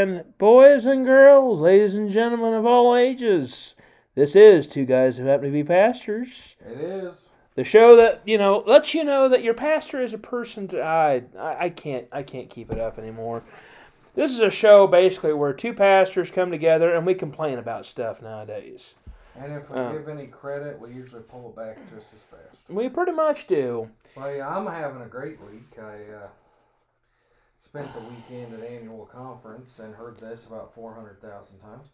And boys and girls, ladies and gentlemen of all ages, this is Two Guys Who Happen to Be Pastors. It is. The show that, you know, lets you know that your pastor is a person to I I I can't I can't keep it up anymore. This is a show basically where two pastors come together and we complain about stuff nowadays. And if we Oh. give any credit, we usually pull it back just as fast. We pretty much do. Well, yeah, I'm having a great week. I uh, spent the weekend at annual conference and heard this about 400,000 times.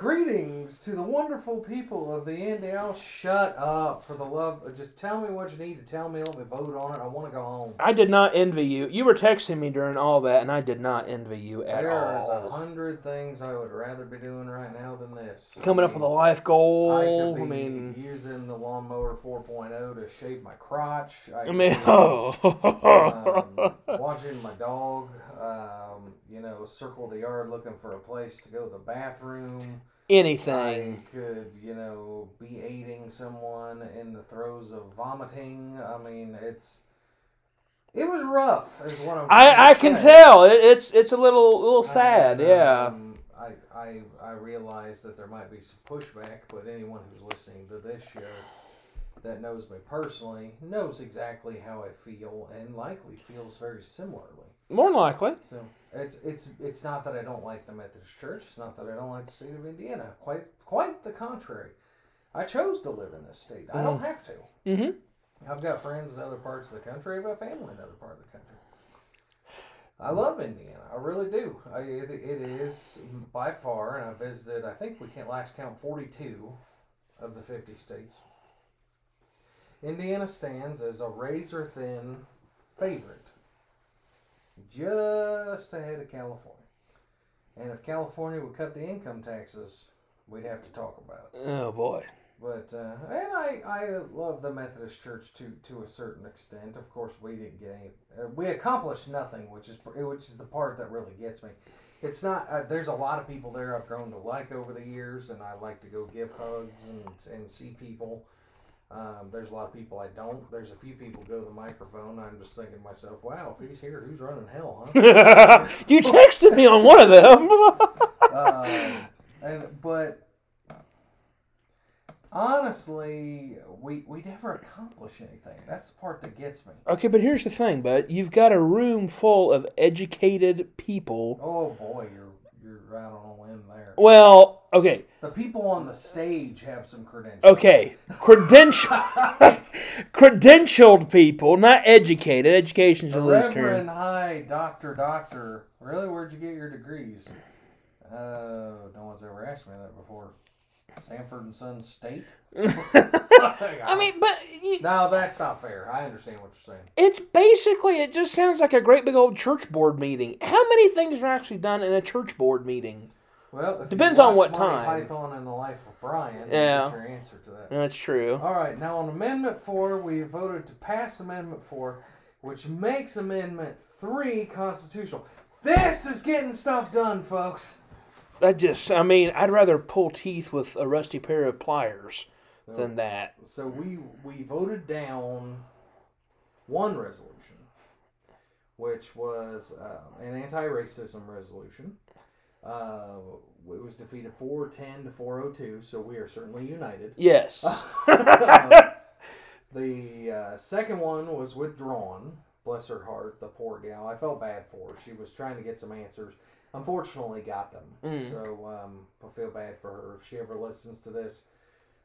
Greetings to the wonderful people of the Indiana. Shut up, for the love. Of, just tell me what you need to tell me. Let me vote on it. I want to go home. I did not envy you. You were texting me during all that, and I did not envy you at all. There is a hundred things I would rather be doing right now than this. Coming I up with a life goal. I I, could be mean, using the lawnmower 4.0 to shave my crotch. I, I mean, be, oh. um, watching my dog, um, you know, circle the yard looking for a place to go to the bathroom. anything. I could, you know, be aiding someone in the throes of vomiting. I mean, it's it was rough, is what I'm. I, I can tell it, it's it's a little little sad, yeah. um, I, I, I realize that there might be some pushback, but anyone who's listening to this show that knows me personally knows exactly how I feel and likely feels very similarly. More than likely. So it's it's it's not that I don't like the Methodist Church. It's not that I don't like the state of Indiana. Quite quite the contrary. I chose to live in this state. I don't have to. Mm-hmm. I've got friends in other parts of the country. I've got family in other part of the country. I love Indiana. I really do. I, it, it is by far, and I visited. I think we can't last count forty-two of the fifty states. Indiana stands as a razor-thin favorite, just ahead of California. And if California would cut the income taxes, we'd have to talk about it. Oh boy. But uh, and I, I love the Methodist Church to to a certain extent. Of course, we didn't get any. Uh, we accomplished nothing, which is which is the part that really gets me. It's not. Uh, there's a lot of people there I've grown to like over the years, and I like to go give hugs and and see people. Um, there's a lot of people I don't. There's a few people go to the microphone. I'm just thinking to myself, wow, if he's here, who's running hell, huh? you texted me on one of them. um, and but honestly, we we never accomplish anything. That's the part that gets me. okay, but here's the thing, but You've got a room full of educated people. Oh boy, you're you're right on a limb there. Well, okay, The people on the stage have some credentials. okay. Credential, credentialed people, not educated. Education's a The loose term. Reverend High Doctor Doctor. Really, where'd you get your degrees? Uh, no one's ever asked me that before. Sanford and Son State. I mean, but you, no, that's not fair. I understand what you're saying. it's basically it just sounds like a great big old church board meeting. How many things are actually done in a church board meeting? Well, Depends on what Monty time. Python and the Life of Brian, Yeah. get your answer to that. That's true. All right, now on Amendment 4, we voted to pass Amendment 4, which makes Amendment 3 constitutional. This is getting stuff done, folks. That just, I mean, I'd rather pull teeth with a rusty pair of pliers than that. So we we voted down one resolution, which was uh, an anti-racism resolution. Uh, it was defeated 410 to 402, so we are certainly united. Yes. The uh, second one was withdrawn. Bless her heart, the poor gal. I felt bad for her. She was trying to get some answers. Unfortunately, got them. Mm. So um, I feel bad for her. If she ever listens to this,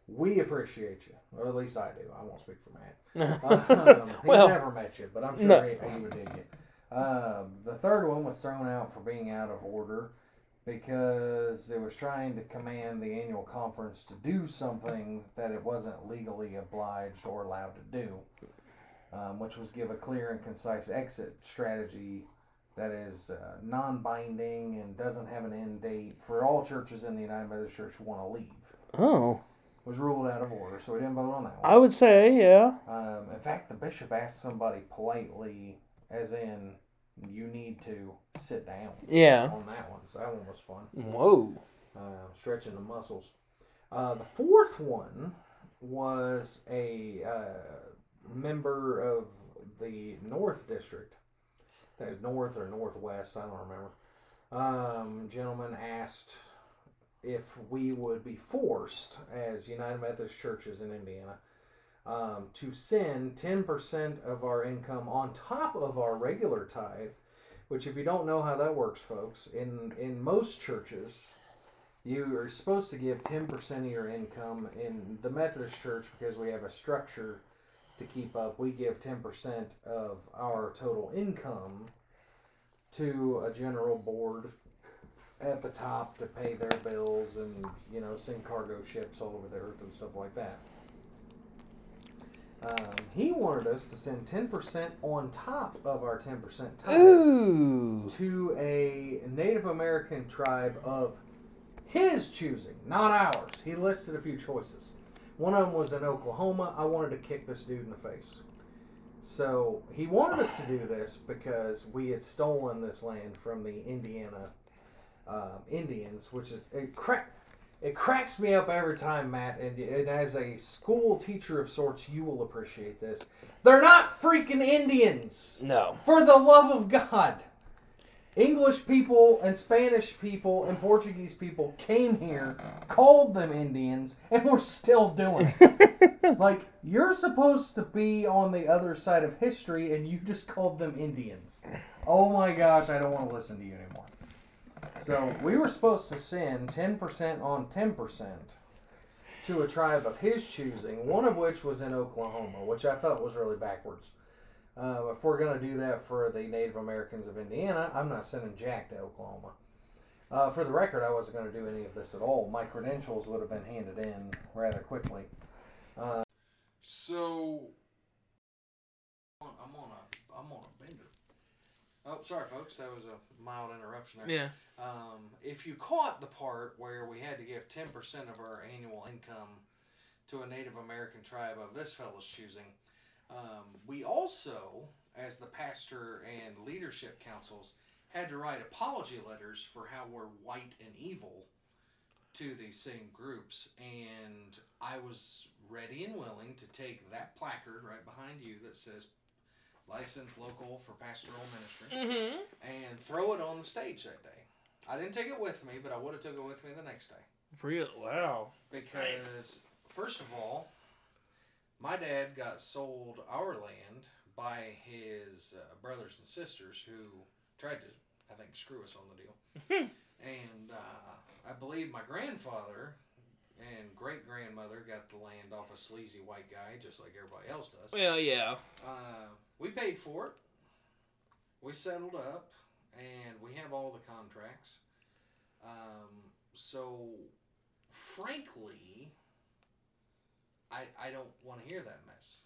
we appreciate you, or at least I do. I won't speak for Matt. Um, he's Well, never met you, but I'm sure no. he, he would dig you. Um, the third one was thrown out for being out of order because it was trying to command the annual conference to do something that it wasn't legally obliged or allowed to do, um, which was give a clear and concise exit strategy that is uh, non-binding and doesn't have an end date for all churches in the United Methodist Church who want to leave. oh, Was ruled out of order, so we didn't vote on that one. I would say, yeah. Um, in fact, the bishop asked somebody politely, as in, you need to sit down Yeah. on that one. So that one was fun, Whoa. uh, stretching the muscles. Uh, the fourth one was a uh, member of the North District. That is North or Northwest, I don't remember. um, gentleman asked if we would be forced, as United Methodist churches in Indiana, um, to send 10% of our income on top of our regular tithe, which, if you don't know how that works, folks, in, in most churches, you are supposed to give 10% of your income. In the Methodist church, because we have a structure to keep up, we give 10% of our total income to a general board at the top to pay their bills and you know send cargo ships all over the earth and stuff like that. Um, he wanted us to send ten percent on top of our ten percent tithe Ooh. to a Native American tribe of his choosing, not ours. He listed a few choices. One of them was in Oklahoma. I wanted to kick this dude in the face. So he wanted us to do this because we had stolen this land from the Indiana um, Indians, which is it crack. It cracks me up every time, Matt. And, and as a school teacher of sorts, you will appreciate this. They're not freaking Indians. No. For the love of God. English people and Spanish people and Portuguese people came here, called them Indians, and we're still doing it. like, you're supposed to be on the other side of history, and you just called them Indians. Oh my gosh, I don't want to listen to you anymore. So, we were supposed to send 10% on 10% to a tribe of his choosing, one of which was in Oklahoma, which I felt was really backwards. Uh, if we're going to do that for the Native Americans of Indiana, I'm not sending Jack to Oklahoma. Uh, for the record, I wasn't going to do any of this at all. My credentials would have been handed in rather quickly. Uh, so I'm on a I'm on a bender. Oh, sorry, folks. That was a mild interruption there. Yeah. Um, if you caught the part where we had to give 10% of our annual income to a Native American tribe of this fellow's choosing, um, we also, as the pastor and leadership councils, had to write apology letters for how we're white and evil to these same groups. And I was ready and willing to take that placard right behind you that says licensed local for pastoral ministry Mm-hmm. and throw it on the stage that day. I didn't take it with me, but I would have took it with me the next day Real. Wow. because first of all, my dad got sold our land by his uh, brothers and sisters who tried to, I think, screw us on the deal. and uh, I believe my grandfather and great grandmother got the land off a sleazy white guy, just like everybody else does. Well, yeah. Uh, we paid for it. We settled up, and we have all the contracts. Um, so, frankly, I I don't want to hear that mess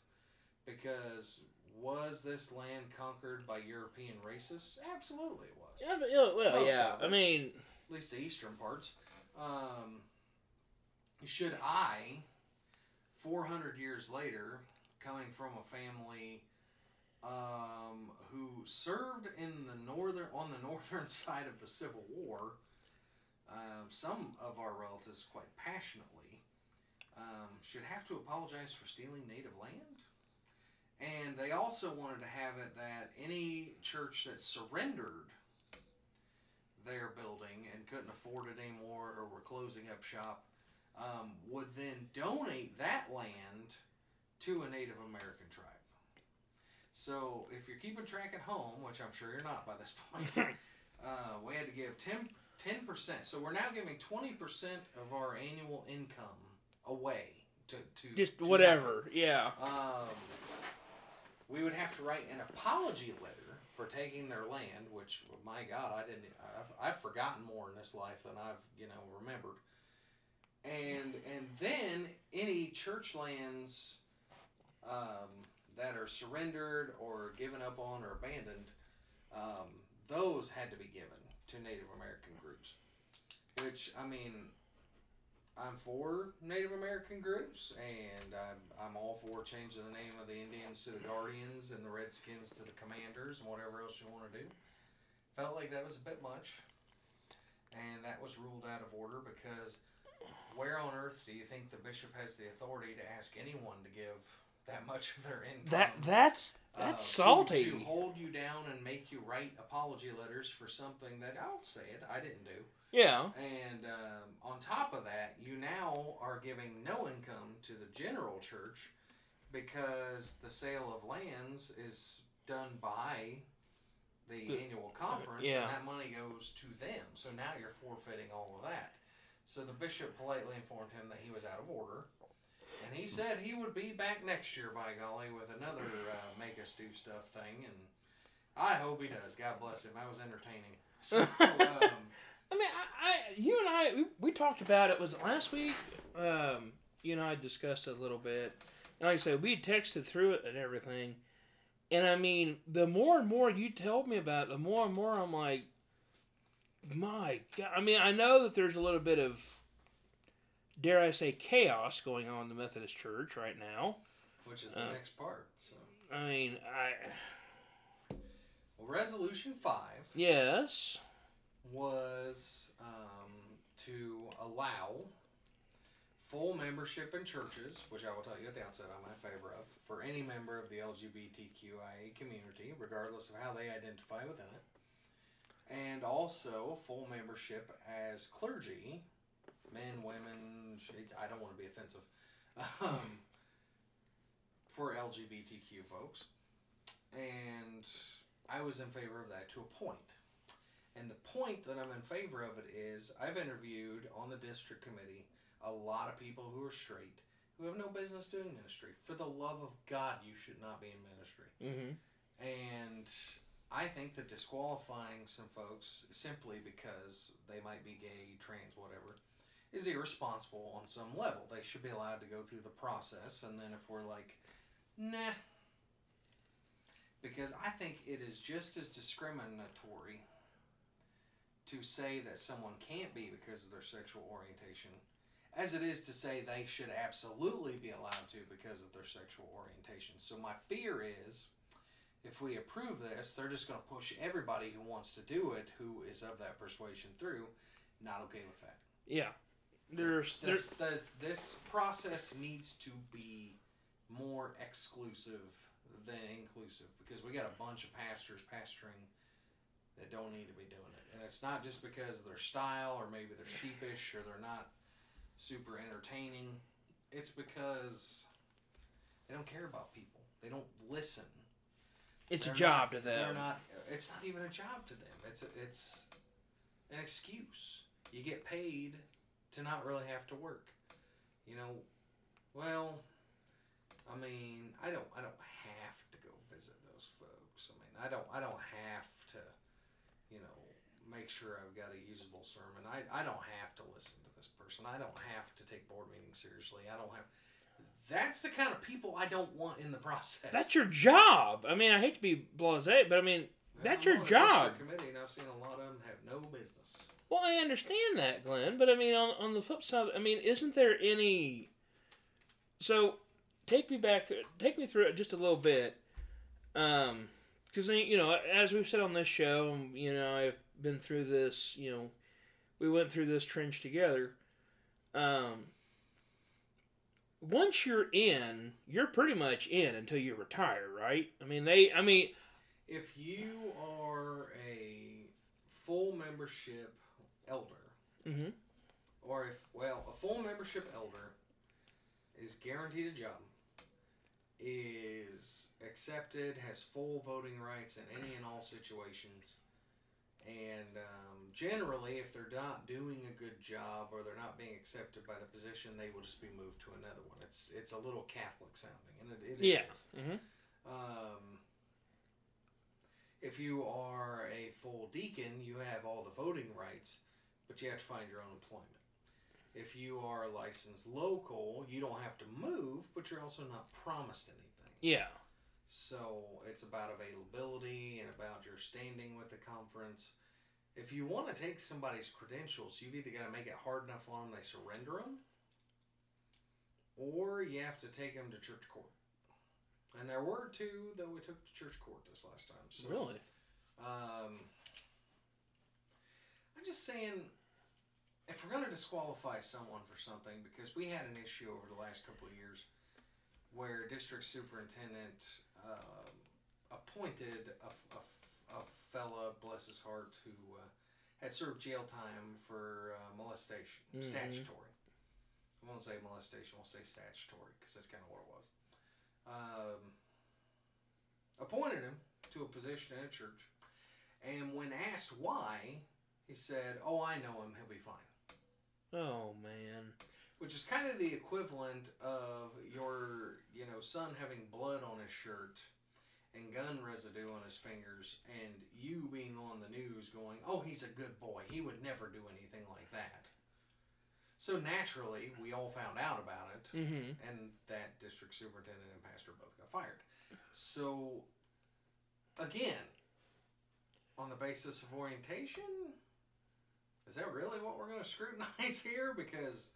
because was this land conquered by European racists? Absolutely, it was. Yeah, but, yeah, well, Most yeah. of. I mean, At least the eastern parts. Um, should I, 400 years later, coming from a family um, who served in the northern on the northern side of the Civil War, um, some of our relatives quite passionately um, should have to apologize for stealing native land. And they also wanted to have it that any church that surrendered their building and couldn't afford it anymore or were closing up shop um, would then donate that land to a Native American tribe. So if you're keeping track at home, which I'm sure you're not by this point, uh, we had to give 10 percent. So we're now giving twenty percent of our annual income away to to just to whatever. Yeah. um, we would have to write an apology letter for taking their land, which, my God, I didn't. I've, I've forgotten more in this life than I've, you know, remembered. And and then any church lands um, that are surrendered or given up on or abandoned, um, those had to be given to Native American groups. Which I mean, I'm for Native American groups, and I'm, I'm all for changing the name of the Indians to the Guardians and the Redskins to the Commanders and whatever else you want to do. Felt like that was a bit much, and that was ruled out of order because where on earth do you think the bishop has the authority to ask anyone to give that much of their income. That that's uh, that's to- salty. To, hold you down and make you write apology letters for something that I'll say it I didn't do. yeah. And um, on top of that, you now are giving no income to the general church because the sale of lands is done by the, The- annual conference, yeah. and that money goes to them. So now you're forfeiting all of that. So the bishop politely informed him that he was out of order. And he said he would be back next year, by golly, with another uh, make us do stuff thing. And I hope he does. God bless him. That was entertaining. So, um, I mean, I, I you and I we, we talked about it was it last week. Um, you know, I discussed it a little bit, and like I said, we texted through it and everything. And I mean, the more and more you told me about it, the more and more I'm like, my God. I mean, I know that there's a little bit of, dare I say, chaos going on in the Methodist Church right now. which is the Uh. next part. So, I mean, I well, resolution five yes, was um, to allow full membership in churches, which I will tell you at the outset I'm in favor of, for any member of the LGBTQIA community, regardless of how they identify within it, and also full membership as clergy, men, women. sh- I don't want to be offensive. Um, for LGBTQ folks. And I was in favor of that to a point. And the point that I'm in favor of it is I've interviewed on the district committee a lot of people who are straight who have no business doing ministry. For the love of God, you should not be in ministry. mm-hmm. And I think that disqualifying some folks simply because they might be gay, trans, whatever, is irresponsible on some level. They should be allowed to go through the process, and then if we're like, nah, because I think it is just as discriminatory to say that someone can't be because of their sexual orientation as it is to say they should absolutely be allowed to because of their sexual orientation. So my fear is if we approve this, they're just going to push everybody who wants to do it, who is of that persuasion through, not okay with that. yeah. There's there's There's, this, this process needs to be more exclusive than inclusive because we got a bunch of pastors pastoring that don't need to be doing it. And it's not just because of their style or maybe they're sheepish or they're not super entertaining. It's because they don't care about people. They don't listen. it's a They're job not- to them. They're not. It's not even a job to them. It's a, it's an excuse. You get paid to not really have to work. You know, well, I mean, I don't. I don't have to go visit those folks. I mean, I don't. I don't have to. You know, make sure I've got a usable sermon. I. I don't have to listen to this person. I don't have to take board meetings seriously. I don't have. That's the kind of people I don't want in the process. That's your job. I mean, I hate to be blasé, but I mean, that's your job. Committee, and I've seen a lot of them have no business. Well, I understand that, Glenn, but I mean, on, on the flip side, I mean, isn't there any? So, take me back, take me through it just a little bit, um, because you know, as we've said on this show, um, you know, I've been through this. You know, we went through this trench together. Um, once you're in, you're pretty much in until you retire, right? I mean, they, I mean, If you are a full membership elder, mhm. or if well, a full membership elder is guaranteed a job, is accepted, has full voting rights in any and all situations, and um, generally, if they're not doing a good job or they're not being accepted by the position, they will just be moved to another one. It's it's a little Catholic sounding, and it, it yeah, is. hmm Um, if you are a full deacon, you have all the voting rights, but you have to find your own employment. If you are a licensed local, you don't have to move, but you're also not promised anything. yeah, So it's about availability and about your standing with the conference. If you want to take somebody's credentials, you've either got to make it hard enough on them they surrender them, or you have to take them to church court. And there were two that we took to church court this last time. So, really. Um, I'm just saying, if we're going to disqualify someone for something, because we had an issue over the last couple of years, where district superintendent um appointed a, a, a fella, bless his heart, who uh, had served jail time for uh, molestation, Mhm. statutory. I won't say molestation, we'll say statutory because that's kind of what it was. Um, appointed him to a position in a church, and when asked why, he said, "Oh, I know him. He'll be fine." Oh man. Which is kind of the equivalent of your, you know, son having blood on his shirt and gun residue on his fingers, and you being on the news going, "Oh, he's a good boy. He would never do anything like that." So naturally, we all found out about it, Mm-hmm. and that district superintendent and pastor both got fired. So, again, on the basis of orientation, is that really what we're going to scrutinize here? Because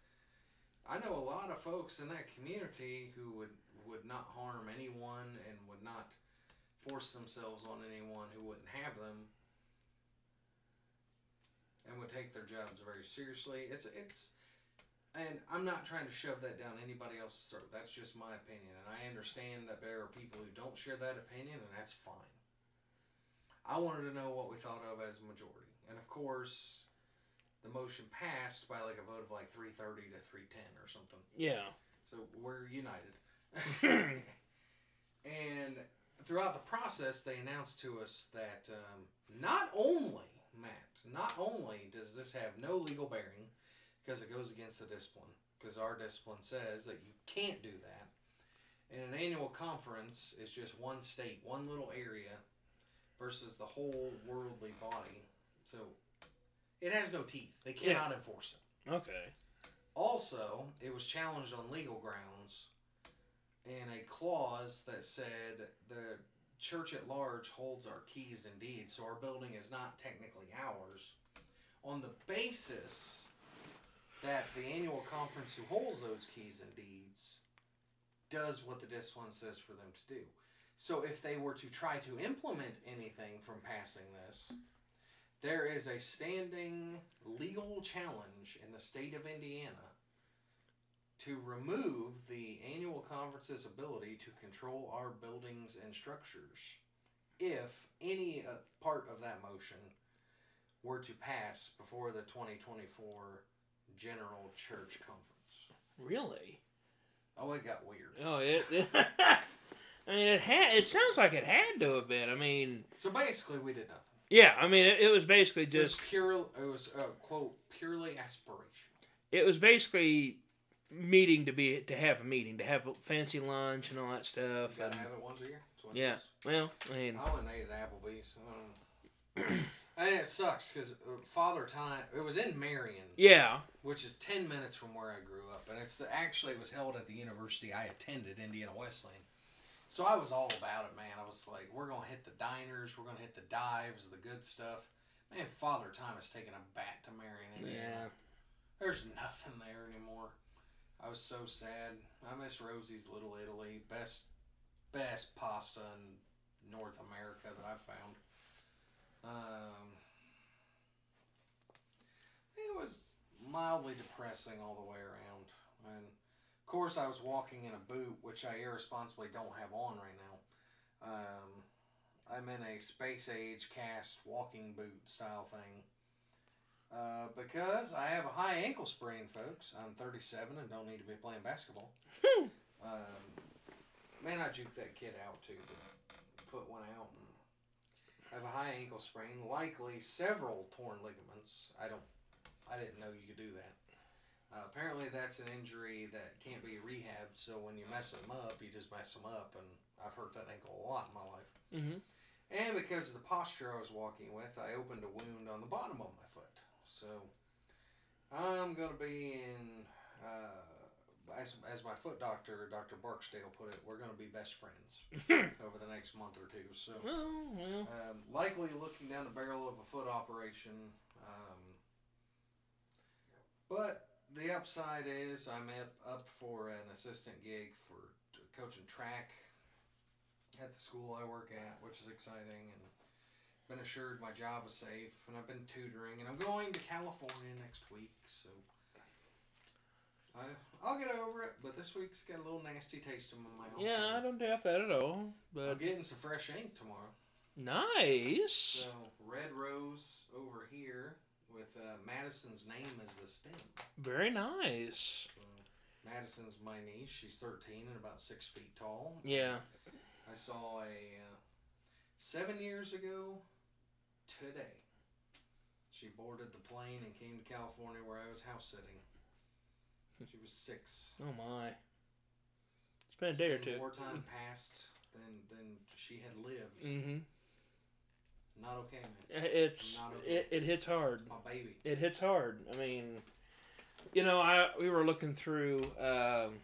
I know a lot of folks in that community who would would not harm anyone and would not force themselves on anyone who wouldn't have them and would take their jobs very seriously. It's it's and I'm not trying to shove that down anybody else's throat. That's just my opinion. And I understand that there are people who don't share that opinion, and that's fine. I wanted to know what we thought of as a majority. And of course, the motion passed by like a vote of like 330 to 310 or something. Yeah. So we're united. and throughout the process, they announced to us that um, not only, Matt, not only does this have no legal bearing because it goes against the discipline, because our discipline says that you can't do that. In an annual conference it's just one state, one little area versus the whole worldly body. So it has no teeth. They Yeah. cannot enforce it. Okay. Also, it was challenged on legal grounds and a clause that said the church at large holds our keys and deeds, so our building is not technically ours, on the basis that the annual conference who holds those keys and deeds does what the discipline says for them to do. So if they were to try to implement anything from passing this, there is a standing legal challenge in the state of Indiana to remove the annual conference's ability to control our buildings and structures if any uh, part of that motion were to pass before the 2024 General Church Conference. Really? Oh, it got weird. Oh, it. I mean, it had. It sounds like it had to have been. I mean, So basically, we did nothing. Yeah. I mean, it, it was basically It was just. pure. It was uh, quote purely aspiration. It was basically meeting to be to have a meeting to have a fancy lunch and all that stuff. You gotta have it once a year. Yeah. Well, I mean, I went and ate at Applebee's. I don't know. and it sucks because Father Time. It was in Marion, yeah. which is ten minutes from where I grew up, and it's actually it was held at the university I attended, Indiana Wesleyan. So I was all about it, man. I was like, we're gonna hit the diners, we're gonna hit the dives, the good stuff. Man, Father Time has taken a bat to Marion, Indiana. Yeah. There's nothing there anymore. I was so sad. I miss Rosie's Little Italy. Best best pasta in North America that I've found. Um, it was mildly depressing all the way around. And of course, I was walking in a boot, which I irresponsibly don't have on right now. Um, I'm in a space age cast walking boot style thing. Uh, because I have a high ankle sprain, folks. I'm 37 and don't need to be playing basketball. um, man, I juked that kid out too. Foot went out, and I have a high ankle sprain, likely several torn ligaments. I don't, I didn't know you could do that. Uh, apparently, that's an injury that can't be rehabbed. So when you mess them up, you just mess them up, and I've hurt that ankle a lot in my life. Mm-hmm. And because of the posture I was walking with, I opened a wound on the bottom of my foot. So I'm going to be in, uh, as, as my foot doctor, Dr. Barksdale put it, we're going to be best friends over the next month or two. So Well, well. um, likely looking down the barrel of a foot operation. Um, but the upside is I'm up, up for an assistant gig for coaching track at the school I work at, which is exciting, and been assured my job is safe, and I've been tutoring, and I'm going to California next week, so I, I'll get over it, but this week's got a little nasty taste in my mouth. Yeah, I don't doubt that at all. But I'm getting some fresh ink tomorrow. nice. So red rose over here with uh, Madison's name as the stem. Very nice. So, Madison's my niece. She's 13 and about six feet tall. Yeah. I saw a uh, seven years ago today. She boarded the plane and came to California where I was house sitting. She was six. Oh my. It's been a day or two. More time passed than than she had lived. Mm-hmm. Not okay, man. It's okay. it, it hits hard. My baby. It hits hard. I mean, you know, I we were looking through, um,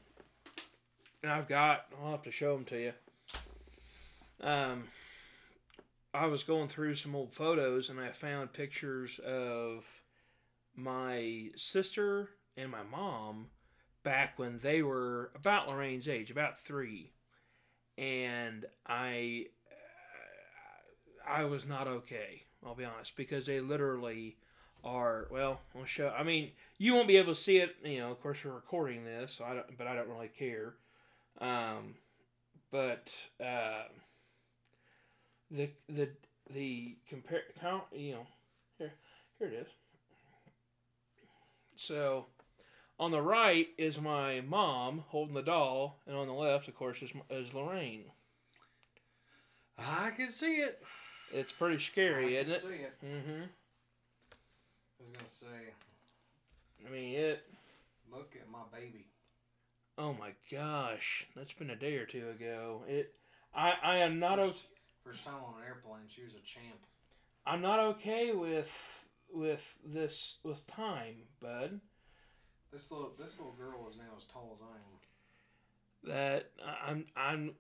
and I've got. I'll have to show them to you. Um, I was going through some old photos, and I found pictures of my sister and my mom back when they were about Lorraine's age, about three, and I. I was not okay. I'll be honest because they literally are well. I'll show. I mean, you won't be able to see it. You know, of course, we're recording this, so I don't. But I don't really care. Um, but uh, the the the compare count. You know, here here it is. So, on the right is my mom holding the doll, and on the left, of course, is is Lorraine. I can see it. It's pretty scary, isn't it? see it. Mm-hmm. I was gonna say, I mean, it. look at my baby. Oh my gosh, that's been a day or two ago. It, I, I am not okay. First, first time on an airplane, she was a champ. I'm not okay with with this with time, bud. This little this little girl is now as tall as I am. That I'm I'm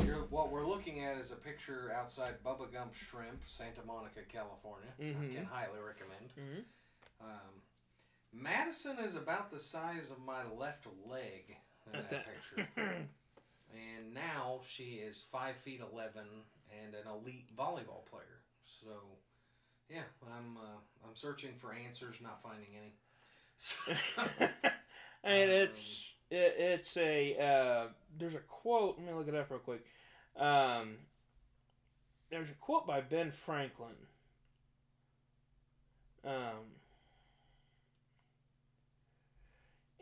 Here, what we're looking at is a picture outside Bubba Gump Shrimp, Santa Monica, California. Mhm. I can highly recommend. Mhm. Um, Madison is about the size of my left leg in that, that- picture. and now she is five feet eleven and an elite volleyball player. So, yeah, I'm uh, I'm searching for answers, not finding any. and it's it, it's a uh, there's a quote. Let me look it up real quick. Um, there's a quote by Ben Franklin. Um,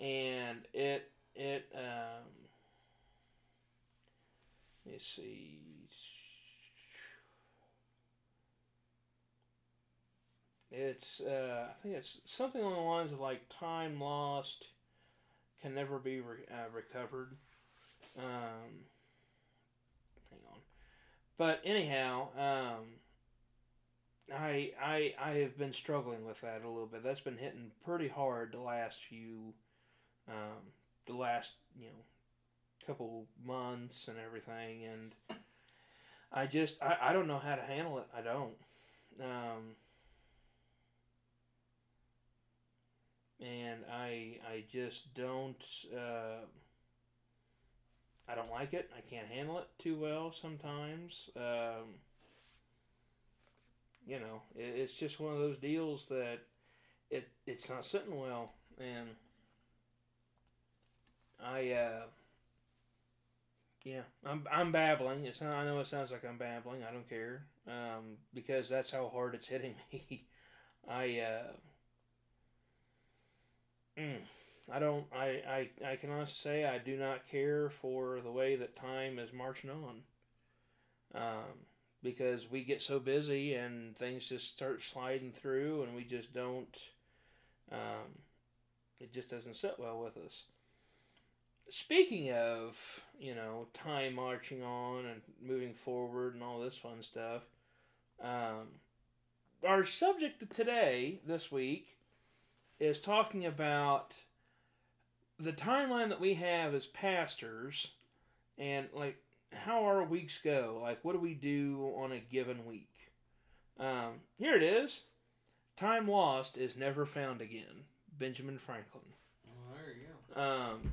and it it um, let me see. It's uh, I think it's something along the lines of like time lost can never be re- uh, recovered. Um, hang on, but anyhow, um, I I I have been struggling with that a little bit. That's been hitting pretty hard the last few, um, the last you know, couple months and everything, and I just I, I don't know how to handle it. I don't. Um, and I I just don't uh, I don't like it. I can't handle it too well sometimes. Um, you know, it, it's just one of those deals that it it's not sitting well, and I uh, yeah I'm I'm babbling. It's not, I know it sounds like I'm babbling. I don't care um, because that's how hard it's hitting me. I. Uh, Mm. I don't. I, I. I can honestly say I do not care for the way that time is marching on. Um, because we get so busy and things just start sliding through, and we just don't. Um, it just doesn't sit well with us. Speaking of, you know, time marching on and moving forward and all this fun stuff, um, our subject today, this week, is talking about the timeline that we have as pastors and like how our weeks go. Like, what do we do on a given week? Um, here it is Time lost is never found again. Benjamin Franklin. Well, there you go. Um,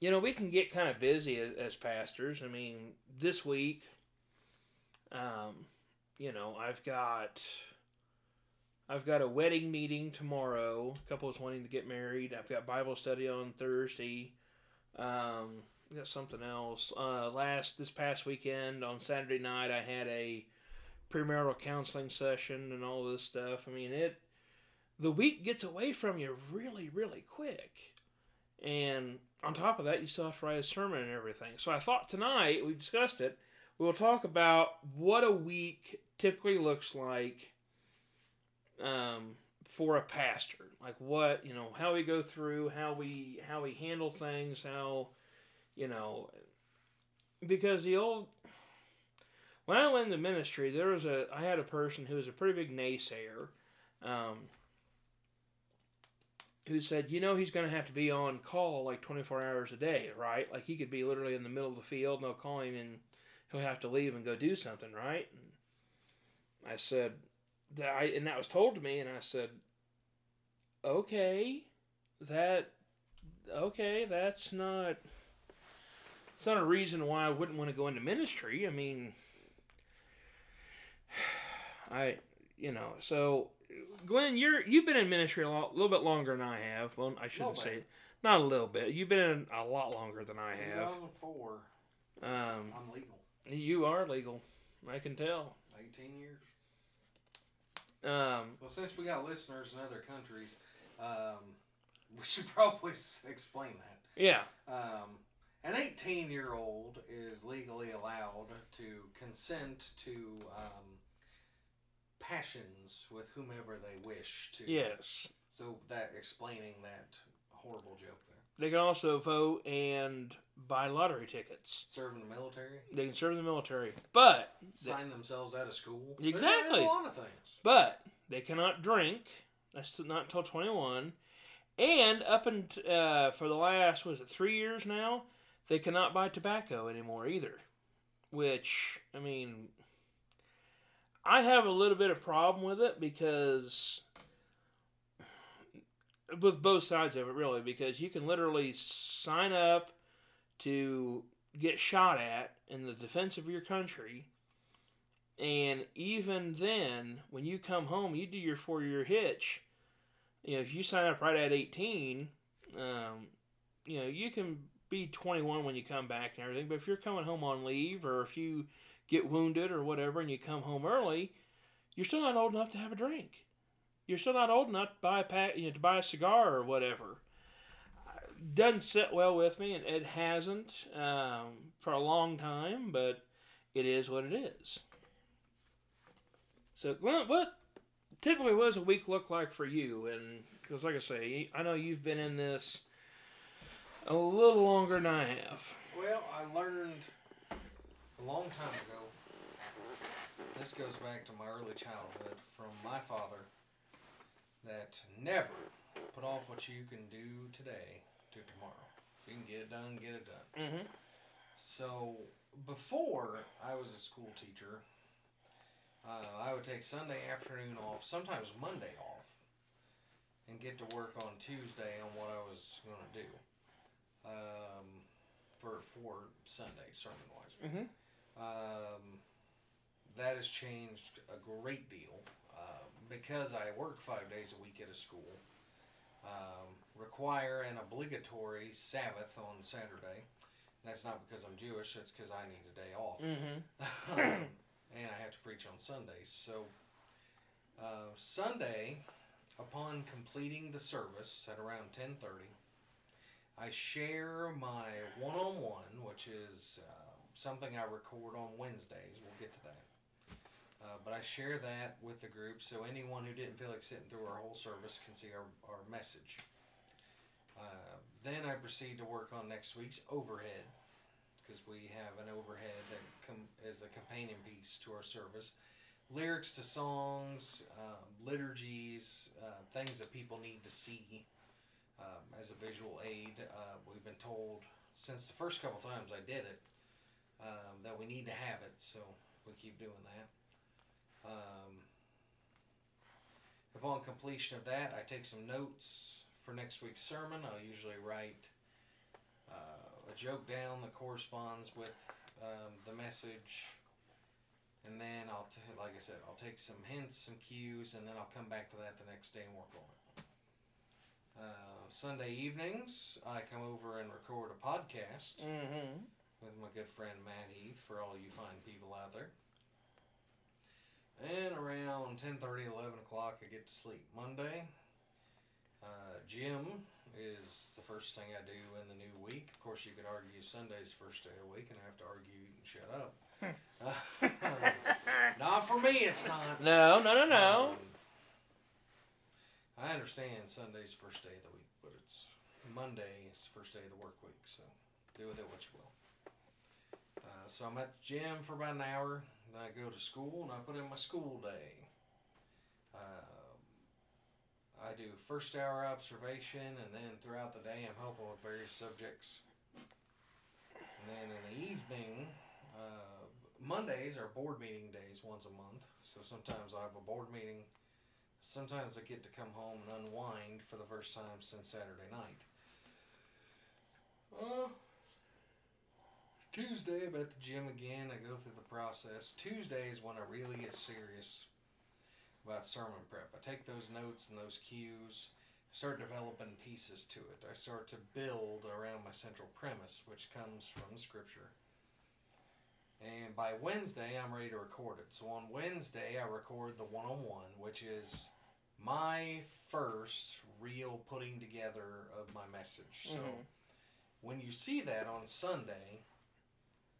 you know, we can get kind of busy as, as pastors. I mean, this week, um, you know, I've got I've got a wedding meeting tomorrow. Couples wanting to get married. I've got Bible study on Thursday. Um, got something else. Uh, last this past weekend on Saturday night, I had a premarital counseling session and all this stuff. I mean, it the week gets away from you really, really quick. And on top of that, you still have to write a sermon and everything. So I thought tonight, we discussed it, we will talk about what a week typically looks like um, for a pastor. Like what, you know, how we go through, how we how we handle things, how you know because the old when I went into ministry, there was a I had a person who was a pretty big naysayer. Um, who said, you know, he's going to have to be on call like 24 hours a day, right? Like he could be literally in the middle of the field and they'll call him and he'll have to leave and go do something, right? And I said, that I, and that was told to me, and I said, okay, that, okay, that's not, it's not a reason why I wouldn't want to go into ministry. I mean, I, you know, so Glenn, you're you've been in ministry a lot, little bit longer than I have. Well, I shouldn't say not a little bit. You've been in a lot longer than I have. 2004, Um, I'm legal. you are legal, I can tell. 18 years. Um, Well, since we got listeners in other countries, um, we should probably s- explain that. yeah, Um, an 18 year old is legally allowed to consent to um, passions with whomever they wish to. yes. So that explaining that horrible joke there. They can also vote and buy lottery tickets. Serve in the military, They can serve in the military, but sign themselves out of school. Exactly. There's a lot of things. but they cannot drink. That's not until twenty one, and up and uh, for the last was it three years now, they cannot buy tobacco anymore either. Which I mean, I have a little bit of problem with it because with both sides of it really because you can literally sign up to get shot at in the defense of your country. And even then when you come home you do your four year hitch. You know if you sign up right at 18 um, you know you can be 21 when you come back and everything. But if you're coming home on leave or if you get wounded or whatever and you come home early you're still not old enough to have a drink. You're still not old enough to buy a pack, you know, to buy a cigar or whatever. Doesn't sit well with me, and it hasn't um, for a long time. But it is what it is. So, Glenn, what typically what does a week look like for you? And because, like I say, I know you've been in this a little longer than I have. Well, I learned a long time ago. This goes back to my early childhood from my father that never put off what you can do today to tomorrow. If you can get it done, get it done. Mm-hmm. So before I was a school teacher, uh, I would take Sunday afternoon off, sometimes Monday off, and get to work on Tuesday on what I was going to do um, for for Sunday sermon wise. Mm-hmm. Um, that has changed a great deal uh, because I work five days a week at a school. Um, require an obligatory Sabbath on Saturday. That's not because I'm Jewish. That's because I need a day off, Mm-hmm. um, and I have to preach on Sundays. So uh, Sunday, upon completing the service at around ten thirty, I share my one-on-one, which is uh, something I record on Wednesdays. We'll get to that. Uh, but I share that with the group so anyone who didn't feel like sitting through our whole service can see our, our message. Uh, then I proceed to work on next week's overhead because we have an overhead that com- is a companion piece to our service. Lyrics to songs, um, liturgies, uh, things that people need to see um, as a visual aid. Uh, we've been told since the first couple times I did it um, that we need to have it, so we keep doing that. Um, upon completion of that, I take some notes for next week's sermon. I'll usually write uh, a joke down that corresponds with um, the message. and then I'll t- like I said, I'll take some hints, some cues, and then I'll come back to that the next day and work on it. Uh, Sunday evenings, I come over and record a podcast Mm-hmm. with my good friend Matt Heath for all you fine people out there. And around 10:30, 11 o'clock, I get to sleep. Monday, uh, gym is the first thing I do in the new week. Of course, you could argue Sunday's the first day of the week, and I have to argue you can shut up. Uh, not for me, it's not. No, no, no, no. Um, I understand Sunday's the first day of the week, but it's Monday It's the first day of the work week, so do with it what you will. Uh, so I'm at the gym for about an hour. Then I go to school and I put in my school day. Uh, I do first hour observation, and then throughout the day I'm helping with various subjects. And then in the evening, uh, Mondays are board meeting days once a month. So sometimes I have a board meeting. Sometimes I get to come home and unwind for the first time since Saturday night. Uh, Tuesday, I'm at the gym again. I go through the process. Tuesday is when I really get serious about sermon prep. I take those notes and those cues, start developing pieces to it. I start to build around my central premise, which comes from the scripture. And by Wednesday, I'm ready to record it. So on Wednesday, I record the one on one, which is my first real putting together of my message. So Mhm. when you see that on Sunday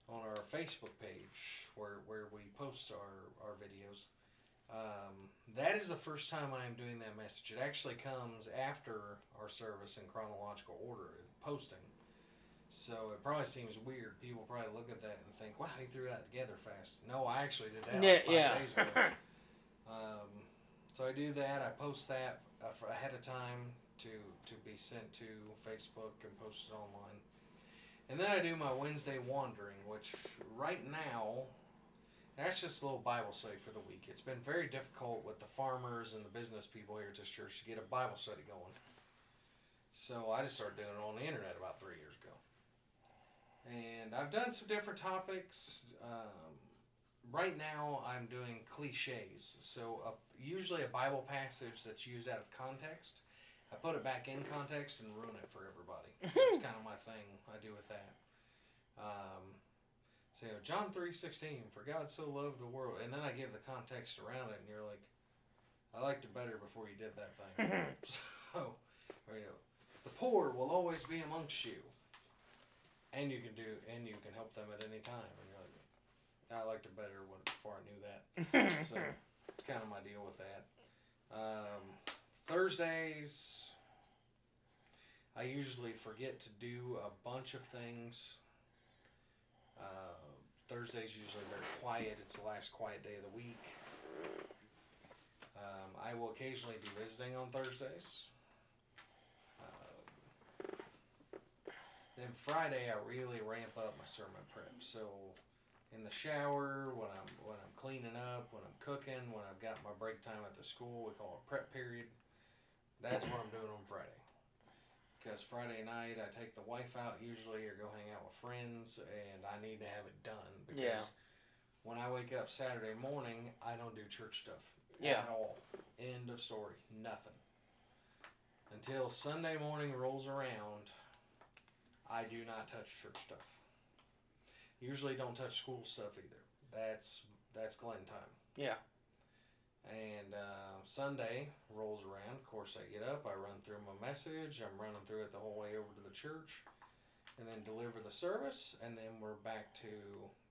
on our Facebook page where, where we post our, our videos, um, that is the first time I am doing that message. It actually comes after our service in chronological order, posting. So it probably seems weird. People probably look at that and think, "Wow, he threw that together fast." No, I actually did that Yeah, like five yeah. days ago. um, so I do that. I post that uh, ahead of time to to be sent to Facebook and posted online. And then I do my Wednesday wandering, which right now, that's just a little Bible study for the week. It's been very difficult with the farmers and the business people here at this church to get a Bible study going. So I just started doing it on the internet about three years ago. And I've done some different topics. Um, right now, I'm doing cliches. So uh, usually a Bible passage that's used out of context. I put it back in context and ruin it for everybody. That's kind of my thing I do with that. Um, so you know, John three sixteen, for God so loved the world, and then I give the context around it, and you're like, I liked it better before you did that thing. so, or, you know, the poor will always be amongst you, and you can do, and you can help them at any time. And you're like, I liked it better when, before I knew that. so, it's kind of my deal with that. Um, Thursdays, I usually forget to do a bunch of things. Uh, Thursday's usually very quiet. It's the last quiet day of the week. Um, I will occasionally be visiting on Thursdays. Um, then Friday, I really ramp up my sermon prep. So, in the shower, when I'm when I'm cleaning up, when I'm cooking, when I've got my break time at the school, we call it prep period. That's what I'm doing on Friday. Because Friday night I take the wife out usually or go hang out with friends, and I need to have it done because Yeah. when I wake up Saturday morning, I don't do church stuff Yeah. at all. End of story. Nothing. Until Sunday morning rolls around, I do not touch church stuff. Usually don't touch school stuff either. That's that's Glenn time. Yeah. And uh, Sunday rolls around. Of course, I get up, I run through my message. I'm running through it the whole way over to the church, and then deliver the service, and then we're back to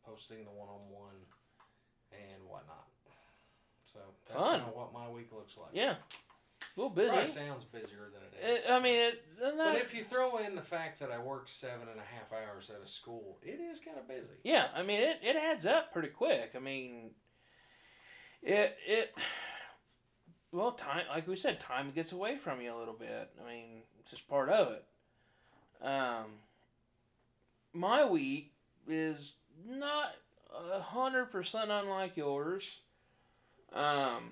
posting the one-on-one and whatnot. So that's kind of what my week looks like. Yeah. A little busy. Probably sounds busier than it is. It, I mean, it, but if you throw in the fact that I work seven and a half hours at a school, it is kind of busy. Yeah, I mean it, it adds up pretty quick. I mean it it well time like we said, time gets away from you a little bit. I mean, it's just part of it. Um my week is not a hundred percent unlike yours. Um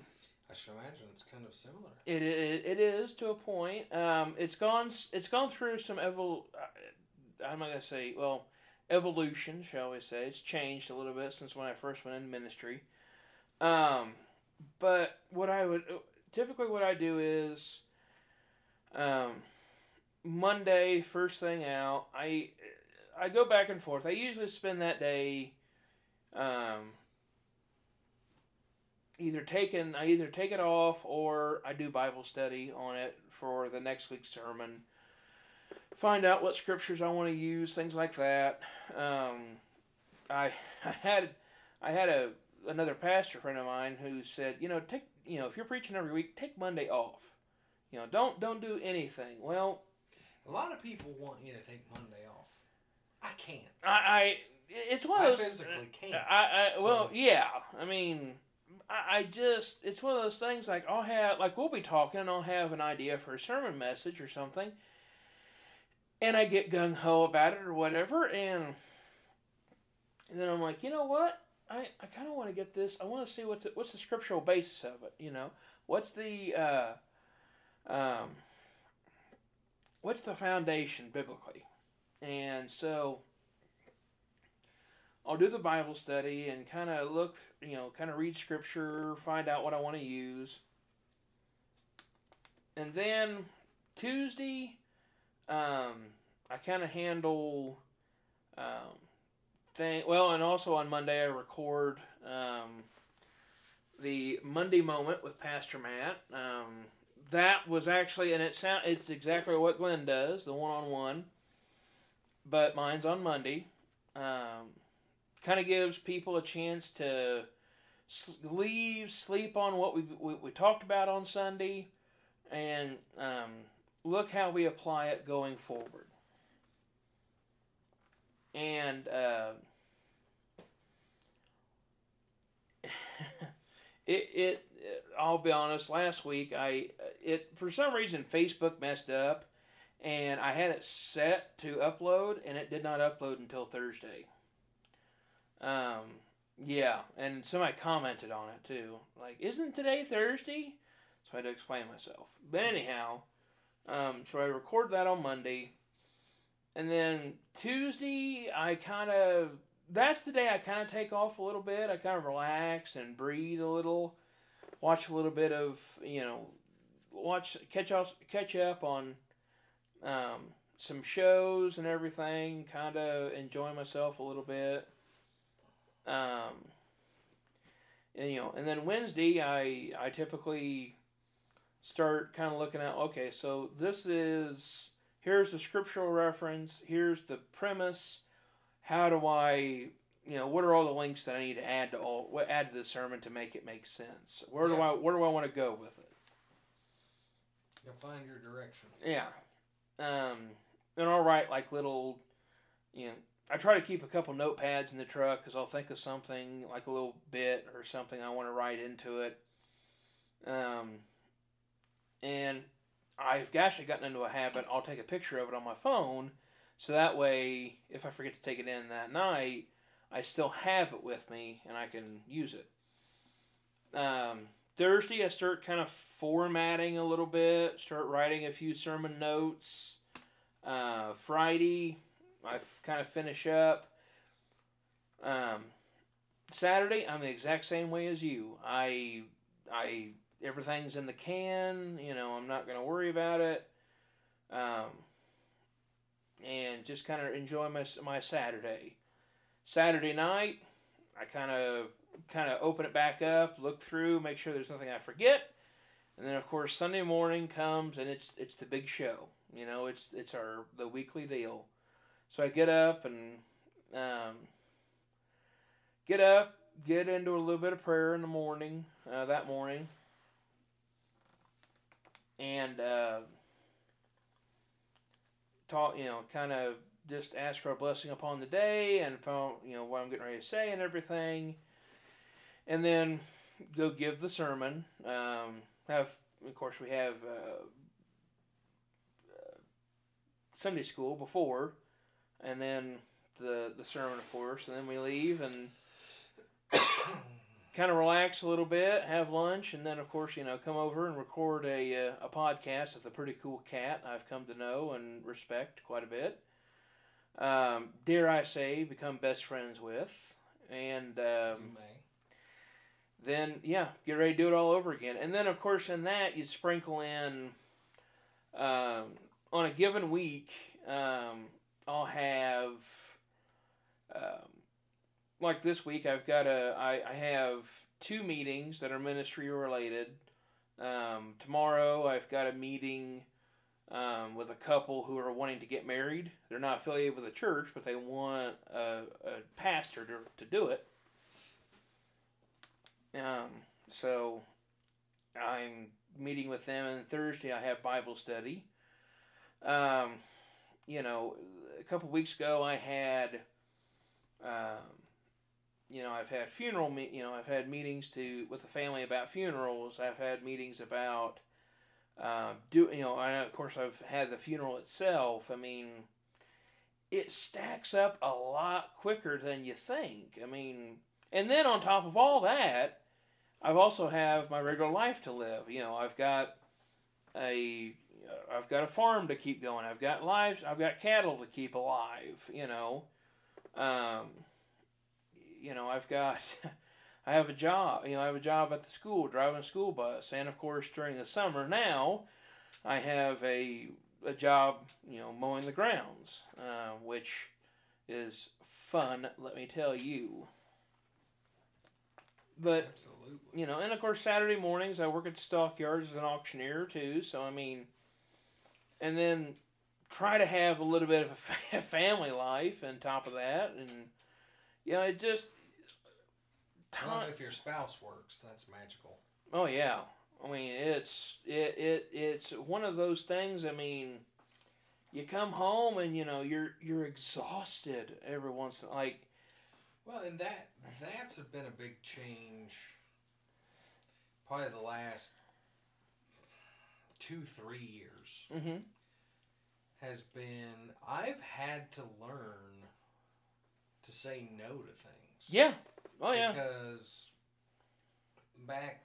I should imagine it's kind of similar. it, it, it is to a point. Um, it's gone it's gone through some evol. uh, I'm not gonna say well evolution, shall we say? It's changed a little bit since when I first went into ministry. Um, but what I would typically what I do is, um, Monday first thing out, I I go back and forth. I usually spend that day, um, either taking I either take it off or I do Bible study on it for the next week's sermon. Find out what scriptures I want to use, things like that. Um, I I had I had a another pastor friend of mine who said, you know, take you know, if you're preaching every week, take Monday off. You know, don't don't do anything. Well, A lot of people want you to take Monday off. I can't. I, I it's one of those. physically can't. I, I well, yeah. I mean, I, I just it's one of those things. Like I'll have like we'll be talking, and I'll have an idea for a sermon message or something, and I get gung ho about it or whatever, and, and then I'm like, you know what? I, I kind of want to get this. I want to see what's the, what's the scriptural basis of it. You know, what's the uh, um, what's the foundation biblically, and so I'll do the Bible study and kind of look, you know, kind of read scripture, find out what I want to use. And then Tuesday, um, I kind of handle um, thing. Well, and also on Monday I record um, the Monday moment with Pastor Matt. Um, that was actually, and it sound it's exactly what Glenn does, the one on one. But mine's on Monday. Um, kind of gives people a chance to leave, sleep on what we, we, we talked about on Sunday, and um, look how we apply it going forward. And uh, it, it I'll be honest. Last week, I it for some reason Facebook messed up, and I had it set to upload, and it did not upload until Thursday. Um, yeah, and somebody commented on it too. Like, isn't today Thursday? So I had to explain myself. But anyhow, um, so I record that on Monday, and then Tuesday I kind of that's the day I kind of take off a little bit. I kind of relax and breathe a little, watch a little bit of you know, watch catch up catch up on um, some shows and everything. Kind of enjoy myself a little bit. Um, and you know, and then Wednesday I I typically start kind of looking at okay, so this is here's the scriptural reference, here's the premise. How do I you know what are all the links that I need to add to all what add to the sermon to make it make sense? Where do Yeah. I where do I want to go with it? You'll find your direction. Yeah. Um, and I'll write like little, you know, I try to keep a couple notepads in the truck because I'll think of something like a little bit or something I want to write into it. Um, and I've actually gotten into a habit. I'll take a picture of it on my phone, so that way, if I forget to take it in that night, I still have it with me and I can use it. Um, Thursday, I start kind of formatting a little bit, start writing a few sermon notes. Uh, Friday, I kind of finish up. Um, Saturday, I'm the exact same way as you. I, I, everything's in the can. You know, I'm not gonna worry about it. Um, and just kind of enjoy my my Saturday. Saturday night, I kind of kind of open it back up, look through, make sure there's nothing I forget, and then of course Sunday morning comes and it's it's the big show. You know, it's it's our the weekly deal. So I get up and um, get up, get into a little bit of prayer in the morning. Uh, that morning, and uh, talk. You know, kind of just ask for a blessing upon the day and upon you know what I'm getting ready to say and everything, and then go give the sermon. Um, have of course we have uh, uh, Sunday school before, and then the the sermon of course, and then we leave and kind of relax a little bit, have lunch, and then of course you know come over and record a uh, a podcast with a pretty cool cat I've come to know and respect quite a bit. Um, dare I say, become best friends with, and um, then yeah, get ready to do it all over again. And then of course in that you sprinkle in um, on a given week, um, I'll have um, like this week I've got a I, I have two meetings that are ministry related. Um, tomorrow I've got a meeting um, with a couple who are wanting to get married. They're not affiliated with a church, but they want a, a pastor to, to do it. Um, so I'm meeting with them, and Thursday I have Bible study. Um, you know, a couple weeks ago I had, um, you know, I've had funeral, me- you know, I've had meetings to with the family about funerals. I've had meetings about, uh, do you know, I of course I've had the funeral itself. I mean, it stacks up a lot quicker than you think. I mean, and then on top of all that, I've also have my regular life to live. You know, I've got a I've got a farm to keep going. I've got lives. I've got cattle to keep alive. You know, um, you know, I've got. I have a job. You know, I have a job at the school, driving a school bus, and of course during the summer now, I have a a job. You know, mowing the grounds, uh, which is fun. Let me tell you. But Absolutely. you know, and of course Saturday mornings I work at stockyards as an auctioneer too. So I mean, and then try to have a little bit of a family life on top of that, and you know, it just time. if your spouse works, that's magical. Oh yeah, I mean it's it, it it's one of those things. I mean, you come home and you know you're you're exhausted every once in like Well, and that that's been a big change. Probably the last two, three years mm-hmm, has been I've had to learn to say no to things. yeah, oh yeah, Because back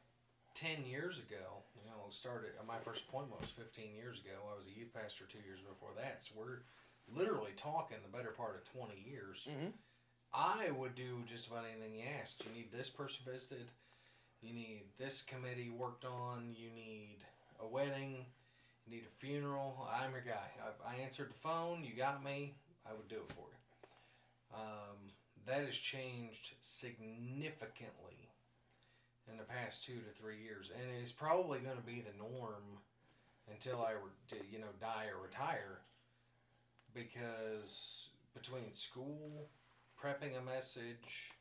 ten years ago, you know, started my first appointment was fifteen years ago. I was a youth pastor two years before that. So we're literally talking the better part of twenty years. Mhm. I would do just about anything you asked. You need this person visited. You need this committee worked on. You need a wedding. You need a funeral. I'm your guy. I, I answered the phone. You got me. I would do it for you. Um, that has changed significantly in the past two to three years, and it's probably going to be the norm until I, re- you know, die or retire. Because between school, prepping a message,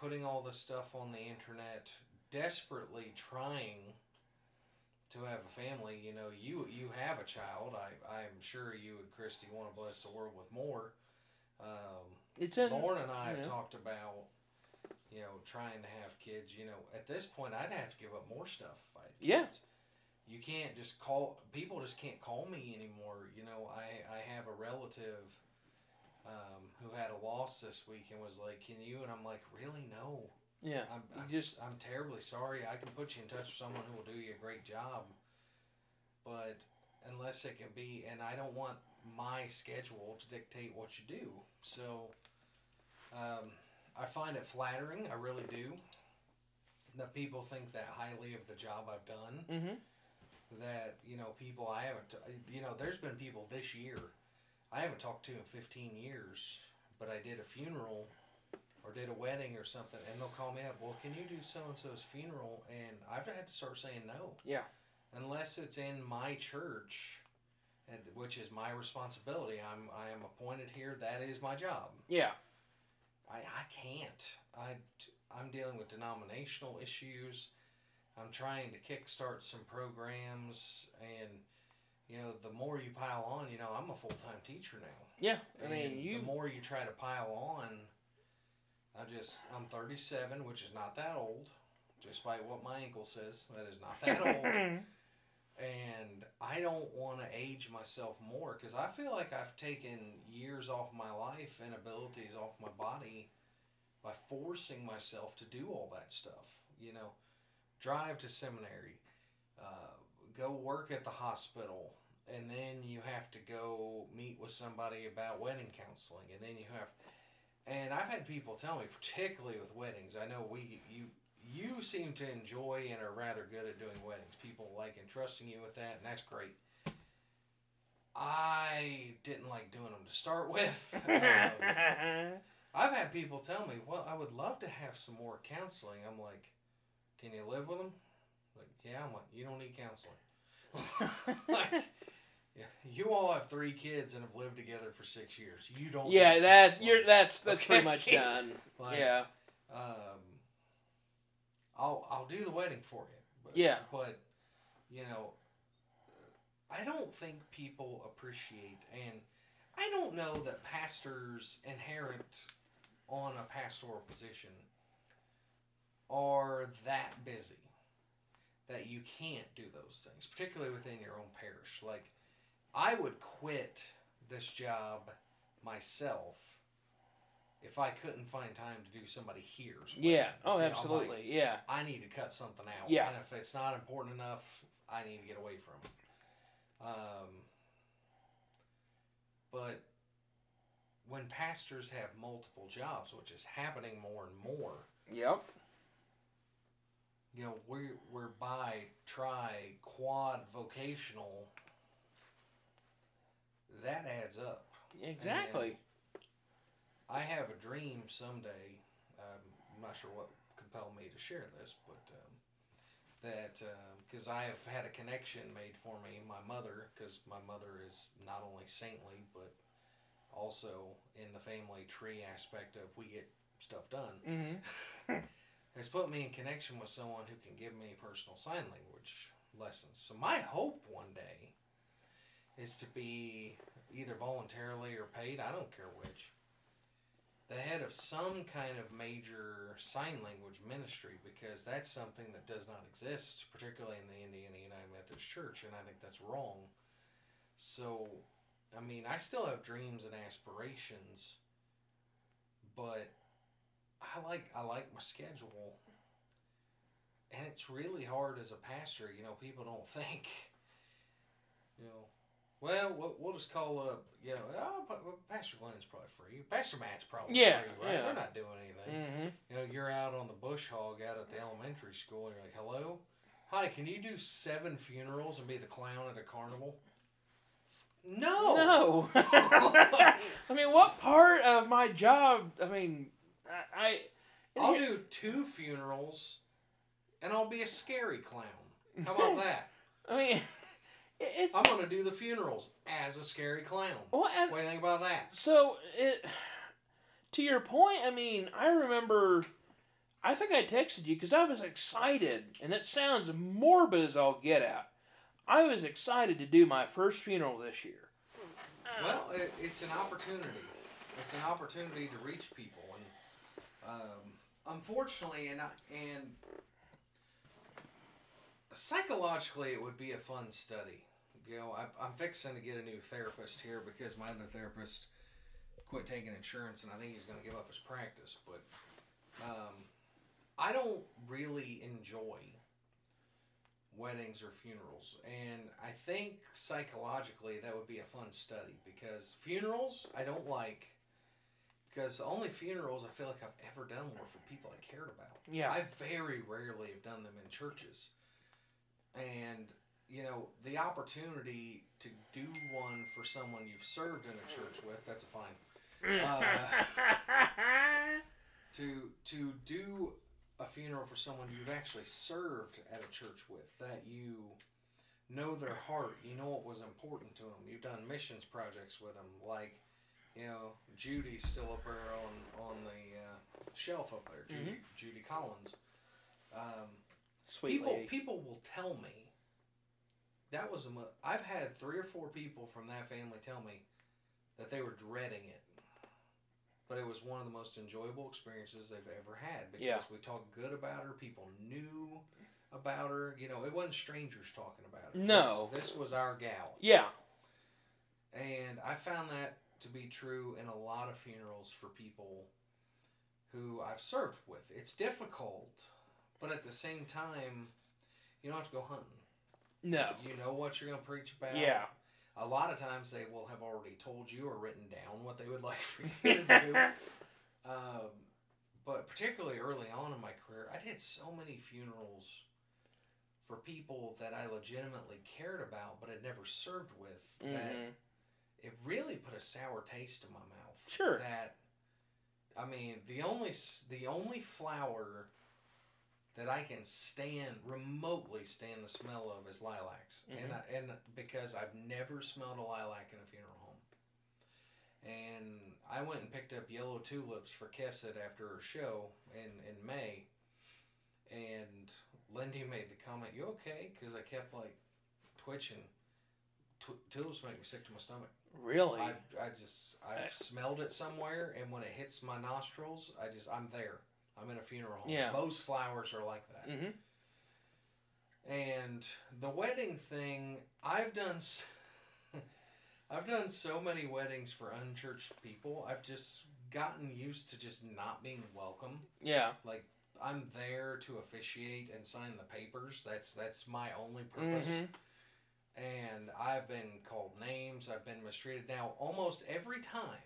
putting all this stuff on the internet, desperately trying to have a family. You know, you you have a child. I I'm sure you and Christy want to bless the world with more. Um, it's in Lauren and I have yeah. talked about, you know, trying to have kids. You know, at this point, I'd have to give up more stuff if I had Yeah. You can't just call people. Just can't call me anymore. You know, I I have a relative um, who had a loss this week and was like, "Can you?" And I'm like, "Really? No. yeah. I'm, I'm just I'm terribly sorry. I can put you in touch with someone who will do you a great job, but unless it can be, and I don't want my schedule to dictate what you do. So um, I find it flattering. I really do. That people think that highly of the job I've done. mm-hmm. That you know people I haven't. You know, there's been people this year I haven't talked to in 15 years, but I did a funeral or did a wedding or something, and they'll call me up. Well, can you do so and so's funeral? And I've had to start saying no. Yeah. Unless it's in my church, which is my responsibility. I'm I am appointed here. That is my job. Yeah. I I can't. I I'm dealing with denominational issues. I'm trying to kickstart some programs, and you know, the more you pile on, you know, I'm a full time teacher now. Yeah. I mean, And you. the more you try to pile on, I just I'm 37, which is not that old, despite what my ankle says. That is not that old, and I don't want to age myself more because I feel like I've taken years off my life and abilities off my body by forcing myself to do all that stuff. You know, drive to seminary, uh, go work at the hospital, and then you have to go meet with somebody about wedding counseling, and then you have, and I've had people tell me, particularly with weddings, I know we you you seem to enjoy and are rather good at doing weddings. People like entrusting you with that, and that's great. I didn't like doing them to start with. Um, I've had people tell me, "Well, I would love to have some more counseling." I'm like, "Can you live with them?" Like, yeah. I'm like, "You don't need counseling." like, yeah, you all have three kids and have lived together for six years. You don't. yeah, need that's counseling. you're that's that's Okay. pretty much done. Like, yeah. um, I'll I'll do the wedding for you. But, Yeah. But you know, I don't think people appreciate, and I don't know that pastors inherent on a pastoral position are that busy that you can't do those things, particularly within your own parish. Like, I would quit this job myself if I couldn't find time to do somebody here's. Yeah. Oh, If, you know, I'm like, absolutely. Yeah. I need to cut something out. Yeah. And if it's not important enough, I need to get away from it. Um, but when pastors have multiple jobs, which is happening more and more, Yep. you know, we're, we're bi, tri, quad vocational, that adds up. Exactly. I have a dream someday. Um, I'm not sure what compelled me to share this, but um, that because I have had a connection made for me, my mother, because my mother is not only saintly but also in the family tree aspect of we get stuff done. Mm-hmm. Has put me in connection with someone who can give me personal sign language lessons. So my hope one day is to be either voluntarily or paid, I don't care which, the head of some kind of major sign language ministry because that's something that does not exist, particularly in the Indiana United Methodist Church, and I think that's wrong. So, I mean, I still have dreams and aspirations, but I like I like my schedule, and it's really hard as a pastor. You know, people don't think, you know, well, we'll, we'll just call up. You know, oh, Pastor Glenn's probably free. Pastor Matt's probably Yeah, free, right? yeah. They're not doing anything. Mm-hmm. You know, you're out on the bush hog out at the elementary school, and you're like, hello, hi, can you do seven funerals and be the clown at a carnival? No. No. I mean, what part of my job? I mean, I. I I'll do two funerals, and I'll be a scary clown. How about that? I mean, it, I'm gonna do the funerals as a scary clown. well, and, What do you think about that? so it. To your point, I mean, I remember. I think I texted you because I was excited, and it sounds morbid as all get out. I was excited to do my first funeral this year. Well, it, it's an opportunity. It's an opportunity to reach people, and um, unfortunately, and I, and psychologically, it would be a fun study. You know, I, I'm fixing to get a new therapist here because my other therapist quit taking insurance, and I think he's going to give up his practice. But um, I don't really enjoy weddings or funerals. And I think psychologically that would be a fun study because funerals I don't like because the only funerals I feel like I've ever done were for people I cared about. Yeah. I very rarely have done them in churches. And you know, the opportunity to do one for someone you've served in a church with, that's a fine. Uh, to to do a funeral for someone you've actually served at a church with that you know their heart you know what was important to them you've done missions projects with them like you know judy's still up there on on the uh, shelf up there judy, judy collins um, Sweet people lady. people will tell me that was a mo- I've had three or four people from that family tell me that they were dreading it but it was one of the most enjoyable experiences they've ever had because Yeah. we talked good about her people knew about her you know it wasn't strangers talking about her No. this, this was our gal Yeah. and I found that to be true in a lot of funerals for people who I've served with. It's difficult, but at the same time, you don't have to go hunting. No. You know what you're going to preach about. Yeah. A lot of times they will have already told you or written down what they would like for you to do. um, but particularly early on in my career, I did so many funerals for people that I legitimately cared about but had never served with that hmm it really put a sour taste in my mouth. Sure. That I mean, the only the only flower that I can stand remotely stand the smell of is lilacs, and Mhm. I, and because I've never smelled a lilac in a funeral home. And I went and picked up yellow tulips for Kesset after her show in in May, and Lindy made the comment, "You okay?" Because I kept like twitching. Tu- tulips make me sick to my stomach. Really? I, I just I've I- smelled it somewhere, and when it hits my nostrils, I just I'm there. I'm in a funeral home. Yeah. Most flowers are like that. Mm-hmm. And the wedding thing, I've done. s- I've done so many weddings for unchurched people. I've just gotten used to just not being welcome. Yeah. Like I'm there to officiate and sign the papers. That's that's my only purpose. Mm-hmm. And I've been called names. I've been mistreated. Now almost every time.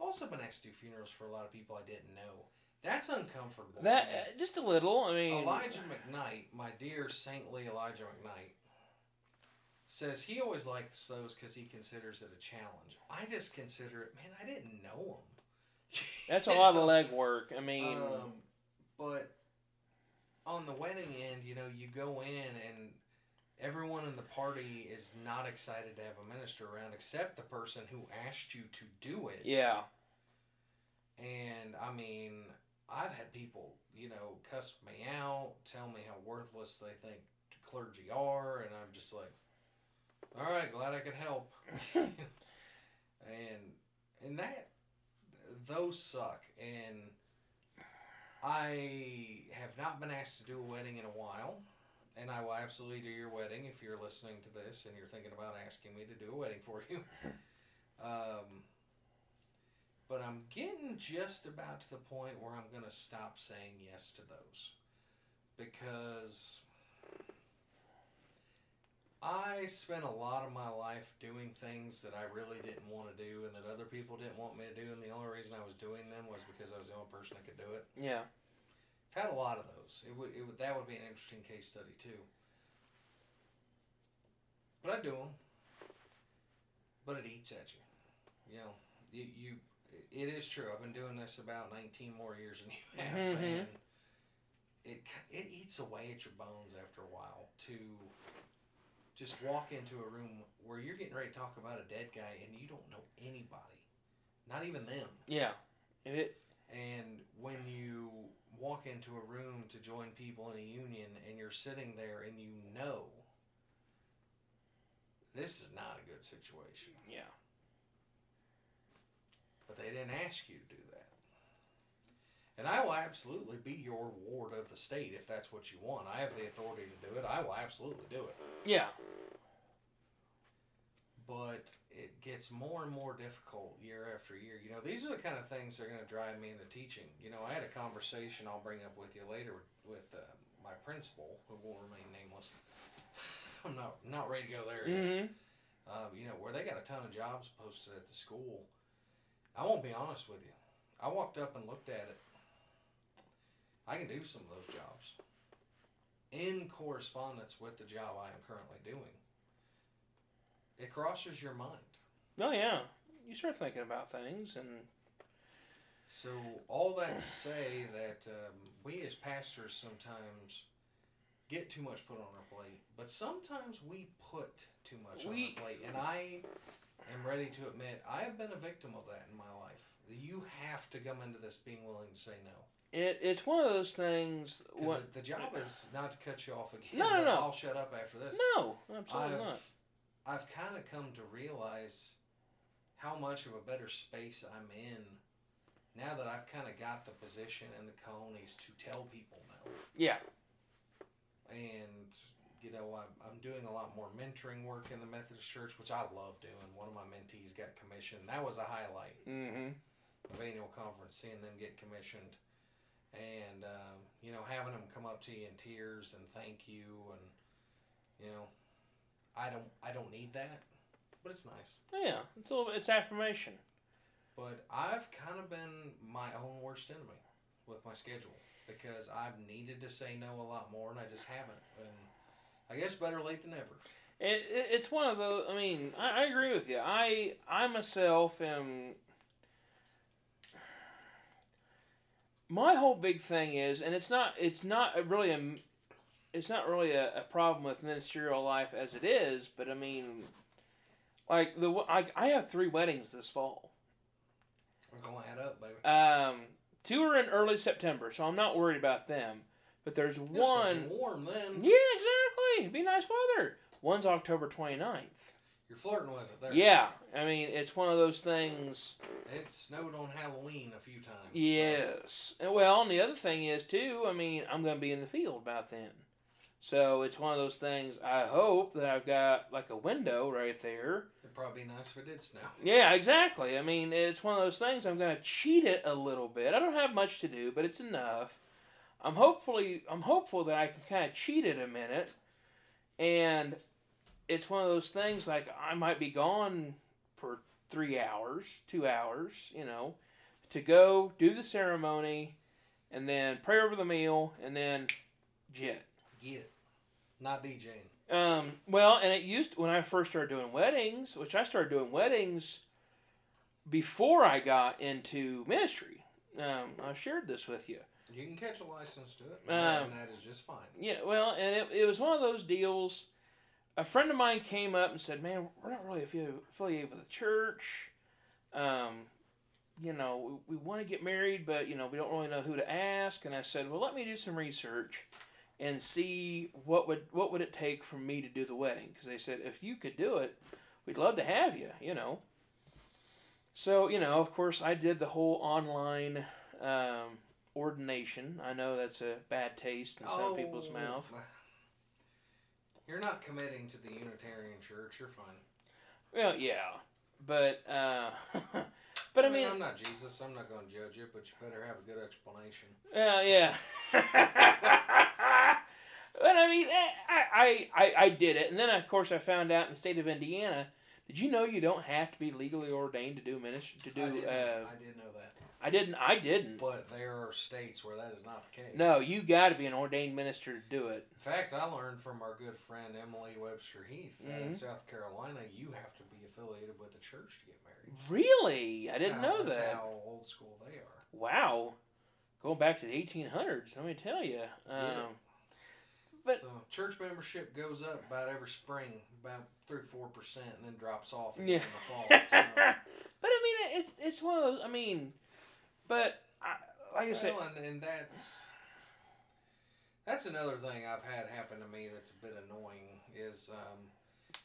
I've also been asked to do funerals for a lot of people I didn't know. That's uncomfortable. That uh, just a little. I mean, Elijah McKnight, my dear saintly Elijah McKnight, says he always likes those because he considers it a challenge. I just consider it, man, I didn't know him. that's a lot of legwork. I mean, Um, but on the wedding end, you know, you go in and everyone in the party is not excited to have a minister around except the person who asked you to do it. yeah. And I mean, I've had people, you know, cuss me out, tell me how worthless they think clergy are, and I'm just like, all right, glad I could help. and and that those suck. And I have not been asked to do a wedding in a while. And I will absolutely do your wedding if you're listening to this and you're thinking about asking me to do a wedding for you. Um, but I'm getting just about to the point where I'm going to stop saying yes to those. Because I spent a lot of my life doing things that I really didn't want to do and that other people didn't want me to do. And the only reason I was doing them was because I was the only person that could do it. Yeah. I've had a lot of those. It would, it would that would be an interesting case study too. But I do them. But it eats at you. You know, you, you it is true. I've been doing this about 19 more years than you have, Mhm. and it it eats away at your bones after a while to just walk into a room where you're getting ready to talk about a dead guy and you don't know anybody, not even them. Yeah. It, And when you walk into a room to join people in a union and you're sitting there and you know this is not a good situation, yeah. But they didn't ask you to do that. And I will absolutely be your ward of the state if that's what you want. I have the authority to do it. I will absolutely do it. Yeah. but it gets more and more difficult year after year. You know, these are the kind of things that are going to drive me into teaching. You know, I had a conversation I'll bring up with you later with uh, my principal, who will remain nameless. I'm not not ready to go there. yet. hmm Um, you know, where they got a ton of jobs posted at the school. I won't be honest with you. I walked up and looked at it. I can do some of those jobs in correspondence with the job I am currently doing. It crosses your mind. Oh yeah. You start thinking about things, and So all that to say that um, we as pastors sometimes get too much put on our plate, but sometimes we put too much on our plate, and I am ready to admit I have been a victim of that in my life. You have to come into this being willing to say no. it it's one of those things. What? the, job is not to cut you off again. No, no, no. I'll shut up after this. No, absolutely I've, not. I've kind of come to realize how much of a better space I'm in now that I've kind of got the position and the conies to tell people no. Yeah. And, you know, I'm, I'm doing a lot more mentoring work in the Methodist Church, which I love doing. One of my mentees got commissioned. That was a highlight Mm-hmm. of annual conference, seeing them get commissioned. And, um, you know, having them come up to you in tears and thank you and, you know, I don't I don't need that, but it's nice. Yeah. It's a little. It's affirmation. But I've kind of been my own worst enemy with my schedule because I've needed to say no a lot more and I just haven't. And I guess better late than never. It, it, it's one of those. I mean, I, I agree with you. I I myself am. My whole big thing is, and it's not it's not really a it's not really a, a problem with ministerial life as it is, but I mean, like the I, I have three weddings this fall. I'm gonna add up, baby. Um, two are in early September, so I'm not worried about them. But there's It's one. warm then. Yeah, exactly. Be nice weather. One's October 29th. You're flirting with it there. Yeah, I mean it's one of those things. It snowed on Halloween a few times. Yes. And Well, and the other thing is too. I mean, I'm going to be in the field about then, so it's one of those things. I hope that I've got like a window right there. It'd probably be nice if it did snow. Yeah, exactly. I mean, it's one of those things. I'm going to cheat it a little bit. I don't have much to do, but it's enough. I'm hopefully I'm hopeful that I can kind of cheat it a minute, and it's one of those things like I might be gone for three hours, two hours, you know, to go do the ceremony, and then pray over the meal, and then jet. Get it. Not DJing. Um, well, and it used when I first started doing weddings, which I started doing weddings before I got into ministry. Um, I've shared this with you. You can catch a license to it, Um, and that is just fine. Yeah, well, and it, it was one of those deals. A friend of mine came up and said, "Man, we're not really affiliated with the church. Um, you know, we, we want to get married, but you know, we don't really know who to ask." And I said, "Well, let me do some research and see what would what would it take for me to do the wedding." Because they said, "If you could do it, we'd love to have you." You know. So you know, of course, I did the whole online um, ordination. I know that's a bad taste in some people's Oh, mouth. You're not committing to the Unitarian Church. You're fine. Well, yeah, but uh, but I mean, I'm not Jesus. I'm not going to judge you, but you better have a good explanation. yeah, yeah. but I mean, eh, I, I I I did it, and then of course I found out in the state of Indiana. Did you know you don't have to be legally ordained to do ministry? To I do, did, uh, I did know that. I didn't. I didn't. But there are states where that is not the case. No, you got to be an ordained minister to do it. In fact, I learned from our good friend Emily Webster Heath that in Mhm. South Carolina you have to be affiliated with the church to get married. Really, I didn't how- know that's that. how old school they are. Wow, going back to the eighteen hundreds. Let me tell you. Yeah. Um, But- so church membership goes up about every spring, about three four percent, and then drops off again Yeah. in the fall. but I mean, it's it's one of those. I mean, but I, like I said, well, and, and that's that's another thing I've had happen to me that's a bit annoying is um,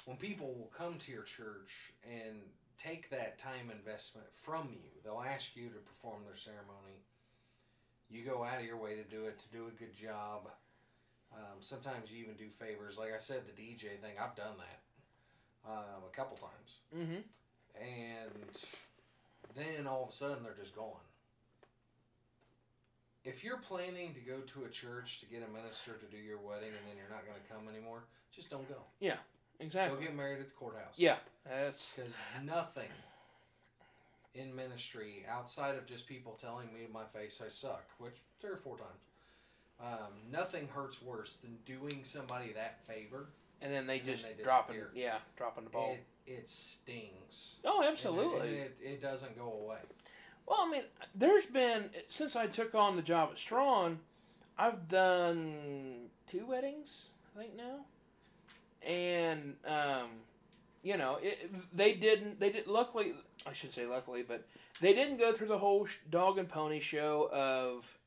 when people will come to your church and take that time investment from you. They'll ask you to perform their ceremony. You go out of your way to do it to do a good job. Um, sometimes you even do favors. Like I said, the DJ thing, I've done that um, a couple times. hmm And then all of a sudden they're just gone. If you're planning to go to a church to get a minister to do your wedding and then you're not going to come anymore, just don't go. Yeah, exactly. Go get married at the courthouse. Yeah, that's Because nothing in ministry outside of just people telling me to my face I suck, which three or four times, um, nothing hurts worse than doing somebody that favor. and then they And then just they dropping, yeah, dropping the ball. It, it stings. oh, And it- absolutely. and it, it doesn't go away. Well, I mean, there's been since I took on the job at Strawn, I've done two weddings, I think now, and um, you know, it, they didn't. They did. Luckily, I should say luckily, but they didn't go through the whole dog and pony show of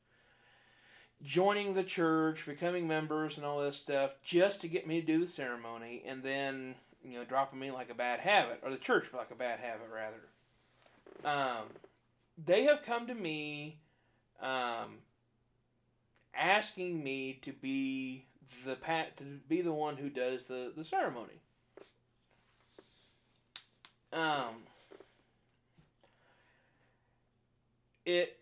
joining the church, becoming members, and all this stuff just to get me to do the ceremony, and then you know dropping me like a bad habit, or the church like a bad habit rather. Um, they have come to me um, asking me to be the pat to be the one who does the, the ceremony. Um, it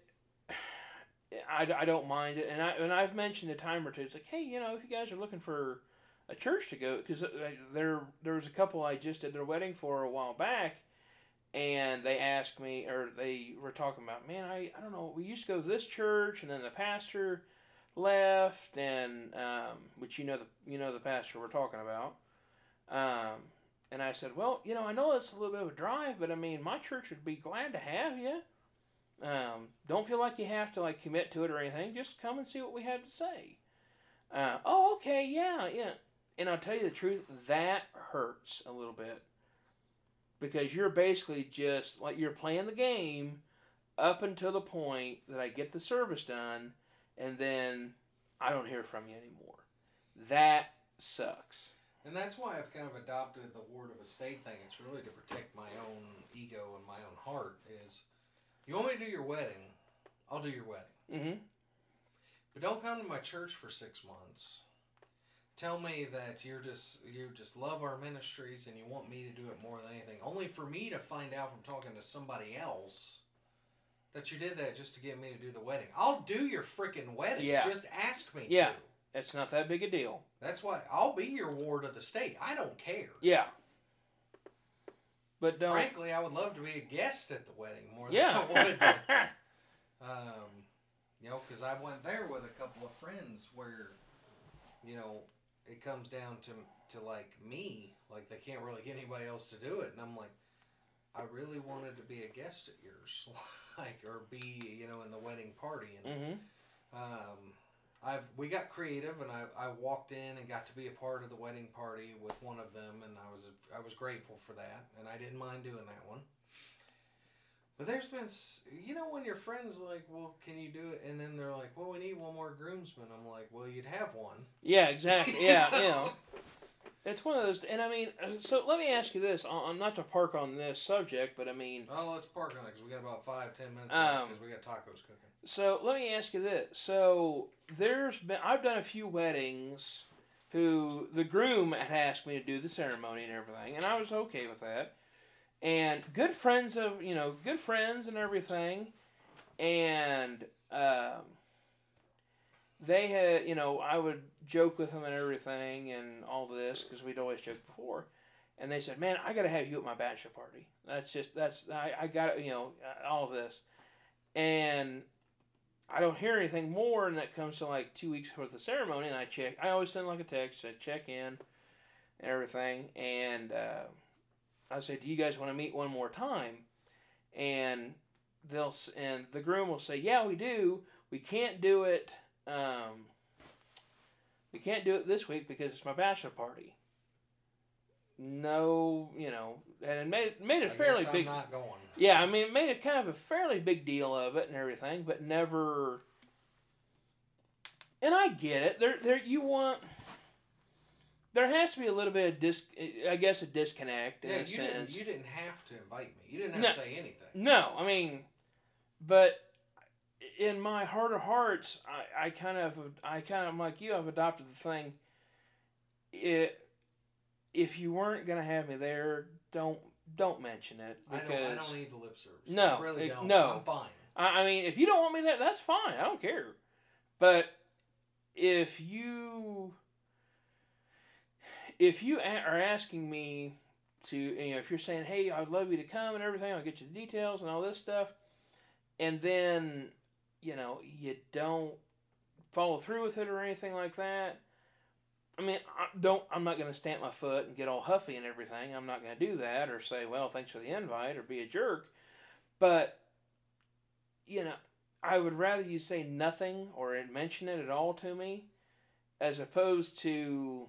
I, I don't mind it and I and I've mentioned a time or two it's like hey you know if you guys are looking for a church to go because there there was a couple I just did their wedding for a while back and they asked me, or they were talking about, man, I, I don't know, we used to go to this church, and then the pastor left, and um, which you know the you know the pastor we're talking about. Um, and I said, well, you know, I know it's a little bit of a drive, but I mean, my church would be glad to have you. Um, don't feel like you have to like commit to it or anything. Just come and see what we have to say. Uh, oh, okay, yeah, yeah. And I'll tell you the truth, that hurts a little bit because you're basically just like you're playing the game up until the point that I get the service done, and then I don't hear from you anymore. That sucks. And that's why I've kind of adopted the word of a state thing. It's really to protect my own ego and my own heart. Is you want me to do your wedding, I'll do your wedding. Mm-hmm. But don't come to my church for six months. Tell me that you're just you just love our ministries and you want me to do it more than anything. Only for me to find out from talking to somebody else that you did that just to get me to do the wedding. I'll do your freaking wedding. Yeah. Just ask me Yeah. to. It's not that big a deal. That's why I'll be your ward of the state. I don't care. Yeah. But don't. Frankly, I would love to be a guest at the wedding more than yeah. I would. to- um, you know, because I went there with a couple of friends where, you know, it comes down to to like me, like they can't really get anybody else to do it, and I'm like, I really wanted to be a guest at yours, like or be you know in the wedding party, and mm-hmm. um, I've we got creative, and I, I walked in and got to be a part of the wedding party with one of them, and I was I was grateful for that, and I didn't mind doing that one. But there's been, you know, when your friends like, well, can you do it? And then they're like, well, we need one more groomsman. I'm like, well, you'd have one. Yeah, exactly. Yeah, you know. It's one of those, and I mean, uh, so let me ask you this: on not to park on this subject, but I mean, Oh, let's park on it because we got about five, ten minutes Um, because we got tacos cooking. So let me ask you this. So there's been I've done a few weddings who the groom had asked me to do the ceremony and everything, and I was okay with that. And good friends of you know good friends and everything, and um, they had you know I would joke with them and everything and all this because we'd always joked before. And they said, "Man, I got to have you at my bachelor party. That's just that's I, I got you know all of this." And I don't hear anything more, and that comes to like two weeks before the ceremony, and I check. I always send like a text, I check in, and everything, and uh, I say, "Do you guys want to meet one more time?" And they'll and the groom will say, "Yeah, we do. We can't do it. Um, we can't do it this week because it's my bachelor party." No, you know, and it made made I it fairly big. Not going. Yeah, I mean, it made a kind of a fairly big deal of it and everything, but never. And I get it. There, there. You want. There has to be a little bit of dis. I guess a disconnect in Yeah, a you sense. didn't, you didn't have to invite me. You didn't have No. to say anything. No, I mean, but in my heart of hearts, I, I kind of, I kind of I'm like you. I've adopted the thing. It, if you weren't gonna have me there, don't don't mention it I because don't, I don't need the lip service. No, I really don't. no. I'm fine. I, I mean, if you don't want me there, that's fine. I don't care. But if you if you are asking me to, you know, if you're saying, "Hey, I'd love you to come and everything. I'll get you the details and all this stuff," and then you know you don't follow through with it or anything like that. I mean, I don't. I'm not going to stamp my foot and get all huffy and everything. I'm not going to do that or say, "Well, thanks for the invite" or be a jerk. But you know, I would rather you say nothing or mention it at all to me, as opposed to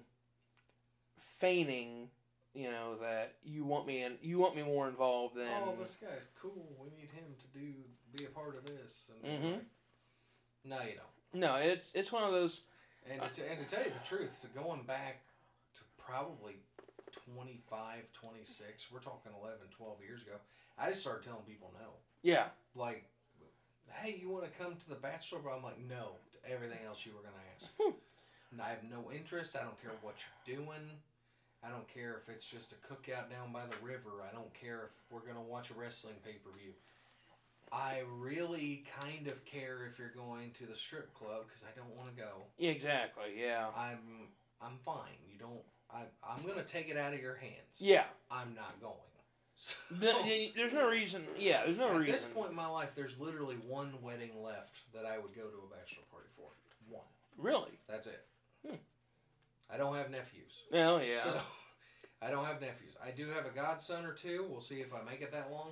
feigning, you know, that you want me and you want me more involved than. oh, this guy's cool. We need him to do be a part of this. And Mhm. no, you don't. No, it's it's one of those. And to, and to tell you the truth, to going back to probably 25, 26, we're talking 11, 12 years ago, I just started telling people no. Yeah, Like, hey, you want to come to the bachelor? But I'm like, no to everything else you were going to ask. Hmm. and I have no interest. I don't care what you're doing. I don't care if it's just a cookout down by the river. I don't care if we're going to watch a wrestling pay per view. I really kind of care if you're going to the strip club because I don't want to go. exactly. Yeah, I'm I'm fine. You don't. I I'm gonna take it out of your hands. yeah. I'm not going. So, Th- There's no reason. Yeah, there's no at reason. this point in my life, there's literally one wedding left that I would go to a bachelor party for. One. Really? That's it. I don't have nephews. Well, yeah. So I don't have nephews. I do have a godson or two. We'll see if I make it that long.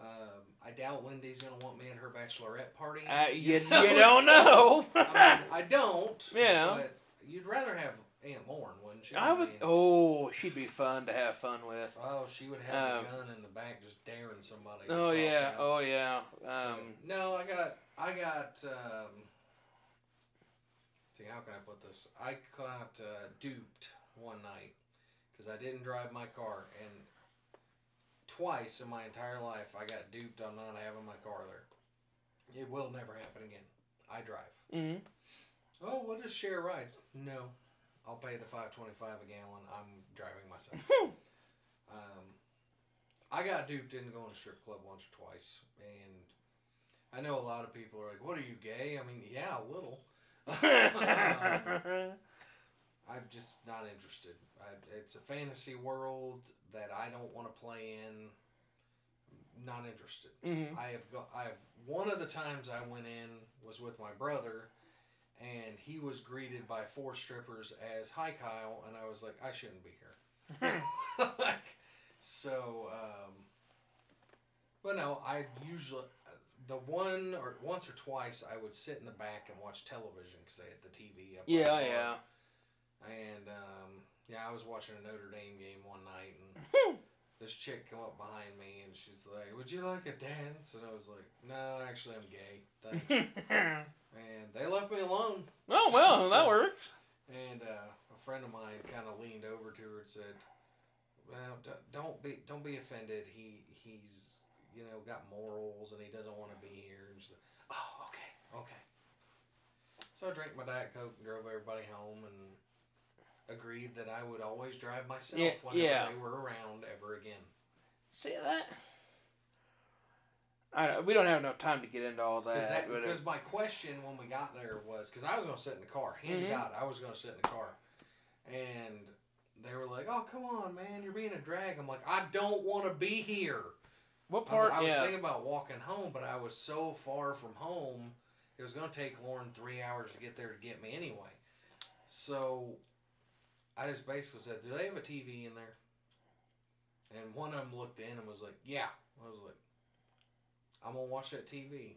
Um, I doubt Lindy's gonna want me at her bachelorette party. Uh, you, you know, don't so- know. I, mean, I don't. Yeah. But you'd rather have Aunt Lauren, wouldn't you? I would. Oh, she'd be fun to have fun with. oh, she would have um, a gun in the back, just daring somebody. Oh yeah. out. Oh yeah. Um. no, I got, I got. Um, see, how can I put this? I got uh, duped one night because I didn't drive my car, and twice in my entire life I got duped on not having my car there. It will never happen again. I drive. mhm. Oh, we'll just share rides. No, I'll pay the five twenty five a gallon. I'm driving myself. um, I got duped into going to strip club once or twice, and I know a lot of people are like, "What are you gay?" I mean, yeah, a little. I'm just not interested. I, it's a fantasy world that I don't want to play in. Not interested. Mhm. I have got. I've one of the times I went in was with my brother, and he was greeted by four strippers as "Hi, Kyle," and I was like, I shouldn't be here. like, so, um, but no, I usually the one or once or twice I would sit in the back and watch television because they had the TV up. the Yeah. bar. Yeah. And um, yeah, I was watching a Notre Dame game one night, and this chick come up behind me, and she's like, "Would you like a dance?" And I was like, "No, actually, I'm gay." Thanks. and they left me alone. oh well, that works. And uh, a friend of mine kind of leaned over to her and said, "Well, don't be don't be offended. He he's you know got morals, and he doesn't want to be here." And like, "Oh, okay, okay." So I drank my diet coke and drove everybody home, and agreed that I would always drive myself Yeah, whenever yeah. they were around ever again. See that? I don't, we don't have enough time to get into all that. that, because my question when we got there was because I was going to sit in the car. Hand Mhm. God, I was going to sit in the car, and they were like, "Oh, come on, man, you're being a drag." I'm like, "I don't want to be here." What part? I was yeah. thinking about walking home, but I was so far from home, it was going to take Lauren three hours to get there to get me anyway. So, I just basically said, "Do they have a TV in there?" And one of them looked in and was like, "Yeah." I was like, "I'm gonna watch that TV,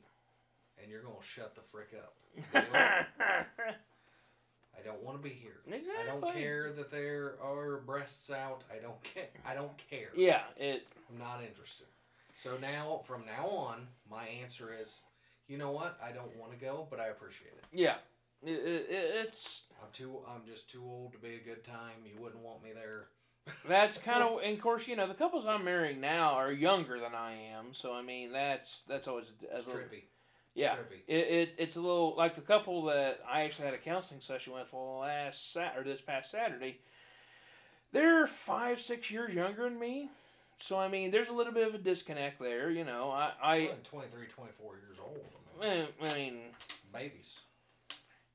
and you're gonna shut the frick up." I don't want to be here. Exactly. I don't care that there are breasts out. I don't care. I don't care. yeah. It. I'm not interested. So now, from now on, my answer is, you know what? I don't want to go, but I appreciate it. Yeah. It, it, it's I'm too. I'm just too old to be a good time. You wouldn't want me there. that's kind of and of course you know the couples I'm marrying now are younger than I am, so I mean that's that's always a It's little, trippy. yeah. Trippy. It, it it's a little like the couple that I actually had a counseling session with last Sat or this past Saturday. They're five six years younger than me, so I mean there's a little bit of a disconnect there. You know I I I'm 23, 24 years old. I mean, eh, I mean babies.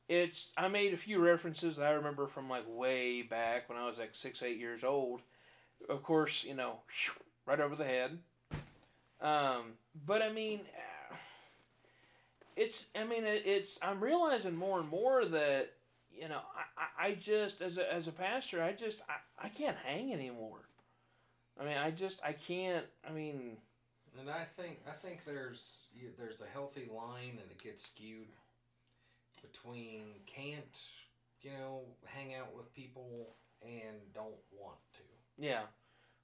it's I made a few references that I remember from like way back when I was like six eight years old. Of course, you know, right over the head. Um, but I mean, it's I mean it's I'm realizing more and more that you know I, I, I just as a as a pastor I just I, I can't hang anymore. I mean I just I can't I mean And I think I think there's you- there's a healthy line, and it gets skewed between can't you know hang out with people and don't want to. Yeah.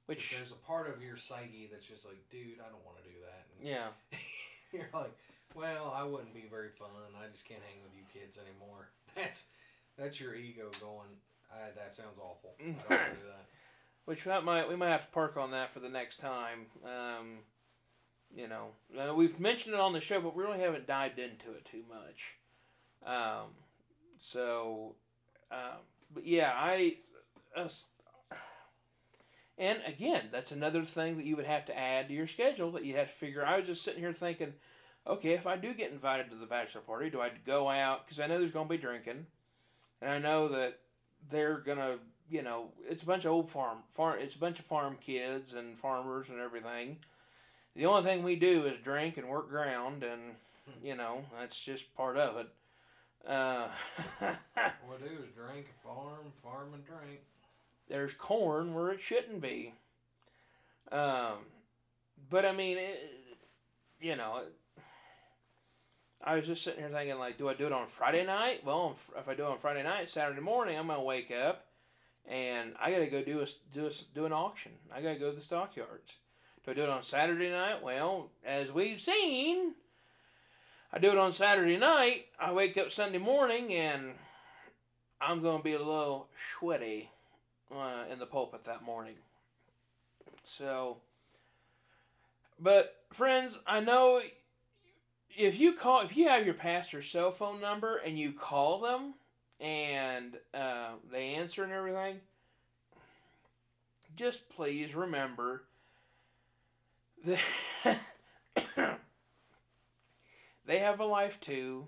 which there's a part of your psyche that's just like, dude, I don't want to do that. And yeah you're like, well, I wouldn't be very fun. I just can't hang with you kids anymore. That's that's your ego going. That sounds awful. I don't want to do that. Which that might we might have to park on that for the next time. Um, you know, uh, we've mentioned it on the show, but we really haven't dived into it too much. Um, so, um, but yeah, I. us and again, that's another thing that you would have to add to your schedule that you have to figure. I was just sitting here thinking, okay, if I do get invited to the bachelor party, do I go out? Because I know there's going to be drinking, and I know that they're gonna you know, it's a bunch of old farm farm. It's a bunch of farm kids and farmers and everything. The only thing we do is drink and work ground, and you know that's just part of it. Uh, What we do is drink, farm, farm, and drink. there's corn where it shouldn't be. Um, but I mean, it, you know, it, I was just sitting here thinking, like, do I do it on Friday night? Well, if- if I do it on Friday night, Saturday morning, I'm gonna wake up, and I gotta go do a do a, do an auction. I gotta go to the stockyards. Do I do it on Saturday night? Well, as we've seen, I do it on Saturday night. I wake up Sunday morning, and I'm gonna be a little sweaty uh, in the pulpit that morning. So, but friends, I know if you call, if you have your pastor's cell phone number and you call them and uh, they answer and everything, just please remember that they have a life too.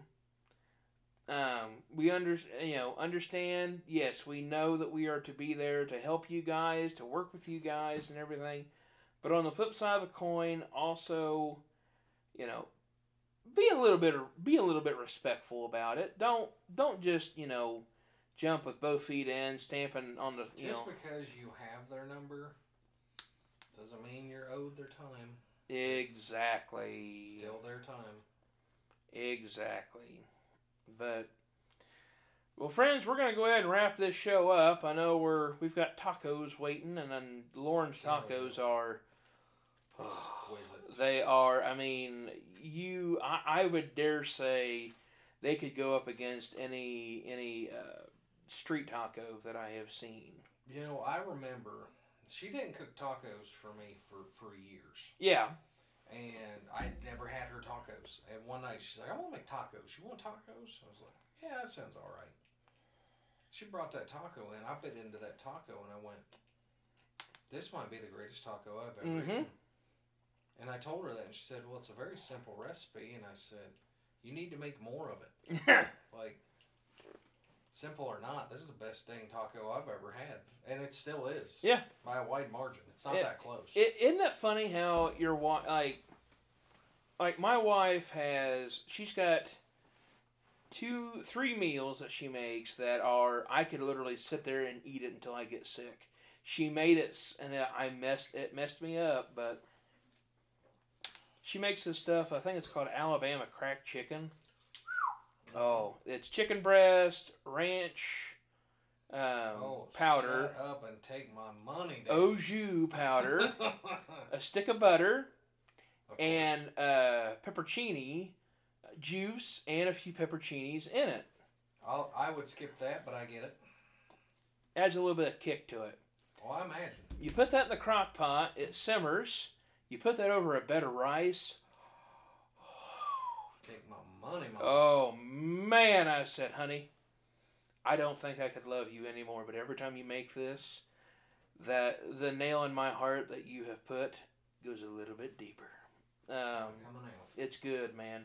Um, we under, you know understand. Yes, we know that we are to be there to help you guys, to work with you guys, and everything. But on the flip side of the coin, also, you know, be a little bit be a little bit respectful about it. Don't don't just you know jump with both feet in, stamping on the you Just know because you have their number doesn't mean you're owed their time. exactly Still their time. Exactly. But well, friends, we're gonna go ahead and wrap this show up. I know we're we've got tacos waiting, and then Lauren's tacos are Exquisite. They are. I mean, you I, I would dare say they could go up against any any uh, street taco that I have seen. You know, I remember she didn't cook tacos for me for, for years. Yeah. And I never had her tacos. And one night she's like, I want to make tacos. You want tacos? I was like, yeah, that sounds all right. She brought that taco in. I bit into that taco and I went, this might be the greatest taco I've ever Mhm. eaten. And I told her that and she said, well, it's a very simple recipe. And I said, you need to make more of it. Like, simple or not, this is the best dang taco I've ever had. And it still is. Yeah. By a wide margin. It's not Yeah. that close. It, isn't that funny how your wife, like, like my wife has, she's got two, three meals that she makes that are, I could literally sit there and eat it until I get sick. She made it, and it- I messed, it messed me up, but she makes this stuff, I think it's called Alabama cracked chicken. Oh, it's chicken breast, ranch, um, oh, powder, Shut up and take my money. au jus powder, a stick of butter, course. and uh, peppercini juice and a few pepperoncinis in it. I'll, I would skip that, but I get it. Adds a little bit of kick to it. Well, I imagine. You put that in the crock pot, it simmers. You put that over a bed of rice. Take my money, mama. Oh man, I said, honey, I don't think I could love you anymore. But every time you make this, that the nail in my heart that you have put goes a little bit deeper. Um, It's good, man.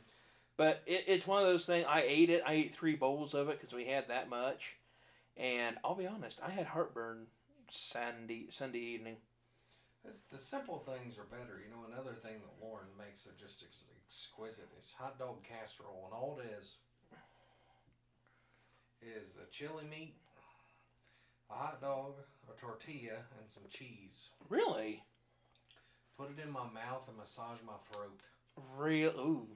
But it, it's one of those things. I ate it. I ate three bowls of it because we had that much. And I'll be honest, I had heartburn Sunday Sunday evening. It's, the simple things are better. You know, another thing that Lauren makes are just ex- exquisite is hot dog casserole, and all it is is a chili meat, a hot dog, a tortilla, and some cheese. Really, Put it in my mouth and massage my throat. real. Ooh,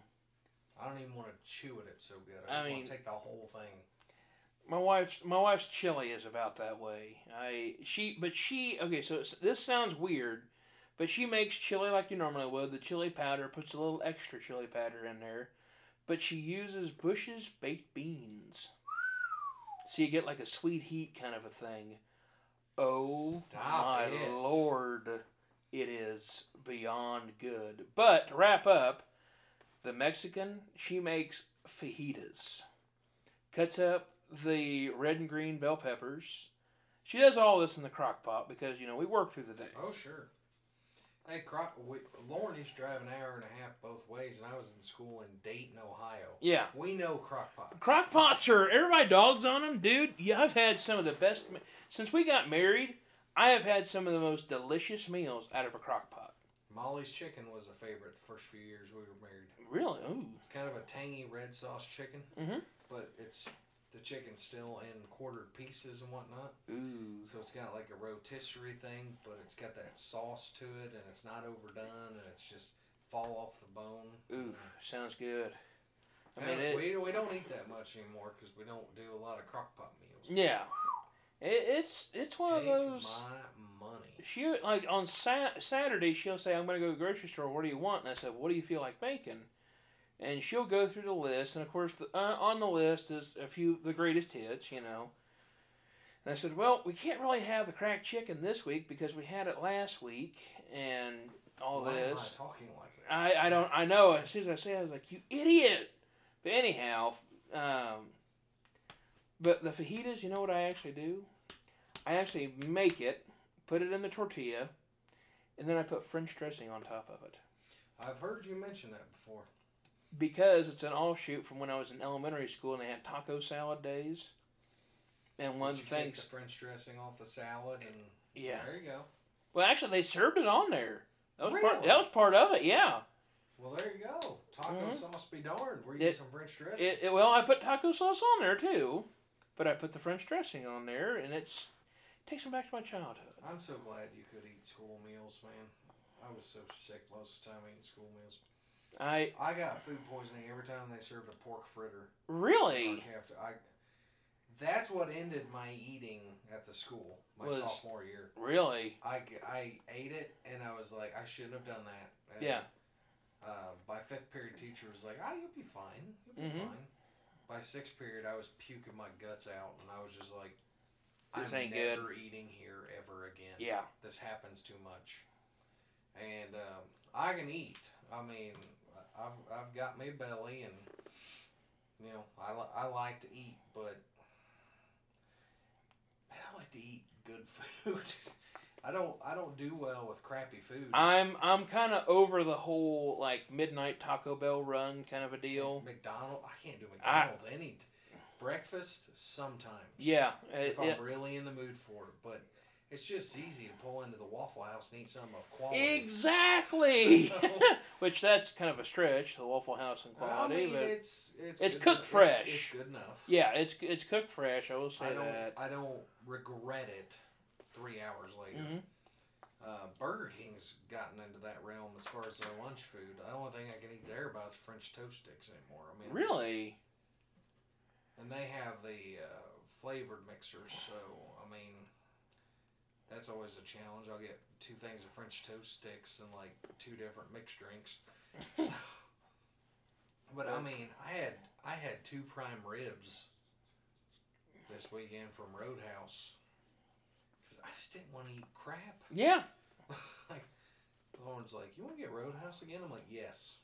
I don't even want to chew it. It's so good. I I, mean- want to take the whole thing. My wife's my wife's chili is about that way. I she but she okay. So it's, this sounds weird, but she makes chili like you normally would. The chili powder puts a little extra chili powder in there, but she uses Bush's baked beans. So you get like a sweet heat kind of a thing. Oh Stop my it. lord, it is beyond good. But to wrap up, the Mexican she makes fajitas cuts up the red and green bell peppers. She does all this in the crock pot because, you know, we work through the day. Oh sure. Hey, Croc, we, Lauren used to drive an hour and a half both ways, and I was in school in Dayton, Ohio. Yeah. We know crock pots. Crock pots are everybody dogs on them, dude. Yeah, I've had some of the best since we got married. I have had some of the most delicious meals out of a crock pot. Molly's chicken was a favorite the first few years we were married. Really? Ooh. It's kind of a tangy red sauce chicken, mm-hmm. but it's the chicken's still in quartered pieces and whatnot. Ooh. So it's got like a rotisserie thing, but it's got that sauce to it, and it's not overdone, and it's just fall off the bone. Ooh. Sounds good. I mean, it, we, we don't eat that much anymore because we don't do a lot of crock pot meals. yeah. It, it's it's one Take of those. my money. She like on Sat- Saturday she'll say I'm going to go to the grocery store. What do you want? And I said, What do you feel like making? And she'll go through the list, and of course, the, uh, on the list is a few of the greatest hits, you know. And I said, Well, we can't really have the cracked chicken this week because we had it last week, and all Why this. am I talking like this? I, I don't I know. As soon as I say, it, I was like, "You idiot!" But anyhow, um, but the fajitas, you know what I actually do? I actually make it, put it in the tortilla, and then I put French dressing on top of it I've heard you mention that before. Because it's an offshoot from when I was in elementary school and they had taco salad days. And one Did the take the French dressing off the salad and yeah. there you go. Well, actually, they served it on there. That was part. That was part of it. Yeah. Well, there you go. Taco Mhm. sauce be darned. Where you It- some French dressing. It, it, well, I put taco sauce on there too, but I put the French dressing on there, and it's it takes me back to my childhood. I'm so glad you could eat school meals, man. I was so sick most of the time eating school meals. I I got food poisoning every time they served a pork fritter. really, after I, that's what ended my eating at the school my Was- sophomore year. really, I, I ate it and I was like, I shouldn't have done that. And, yeah, Uh, by fifth period, teacher was like, "Ah, you'll be fine. You'll be Mhm. fine." By sixth period, I was puking my guts out, and I was just like, This "I'm ain't good." never eating here ever again. yeah. This happens too much." And um, I can eat. I mean, I've I've got my belly, and you know, I li- I like to eat, but I like to eat good food. I don't I don't do well with crappy food. I'm I'm kind of over the whole like midnight Taco Bell run kind of a deal. McDonald, I can't do McDonald's any t- breakfast sometimes. Yeah, if I'm it- really in the mood for it, but it's just easy to pull into the Waffle House and eat something of quality. exactly. So- Which that's kind of a stretch. The Waffle House and I quality, mean, but it's it's it's cooked enough. fresh. It's, it's good enough. yeah, it's it's cooked fresh. I will say I don't that. I don't regret it. Three hours later. hmm Uh, Burger King's gotten into that realm as far as their lunch food. The only thing I can eat there about is French toast sticks anymore. I mean, Really? And they have the uh, flavored mixers, so I mean, that's always a challenge. I'll get two things of French toast sticks and like two different mixed drinks. but I mean, I had I had two prime ribs this weekend from Roadhouse because I just didn't want to eat crap. Yeah. like Lauren's like, "You want to get Roadhouse again?" I'm like, "Yes."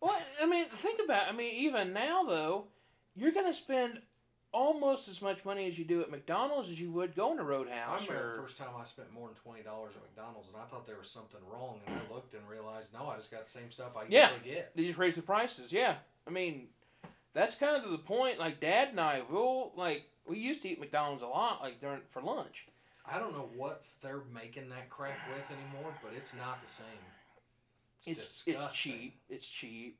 Well, I mean, think about. I mean, even now though, you're gonna spend almost as much money as you do at McDonald's as you would going to Roadhouse. I remember Or, the first time I spent more than twenty dollars at McDonald's, and I thought there was something wrong. And I looked and realized, no, I just got the same stuff I Yeah. usually get. they just raise the prices. Yeah. I mean, that's kind of the point. Like Dad and I, we'll like we used to eat McDonald's a lot, like during for lunch. I don't know what they're making that crap with anymore, but it's not the same. It's it's disgusting. cheap. It's cheap.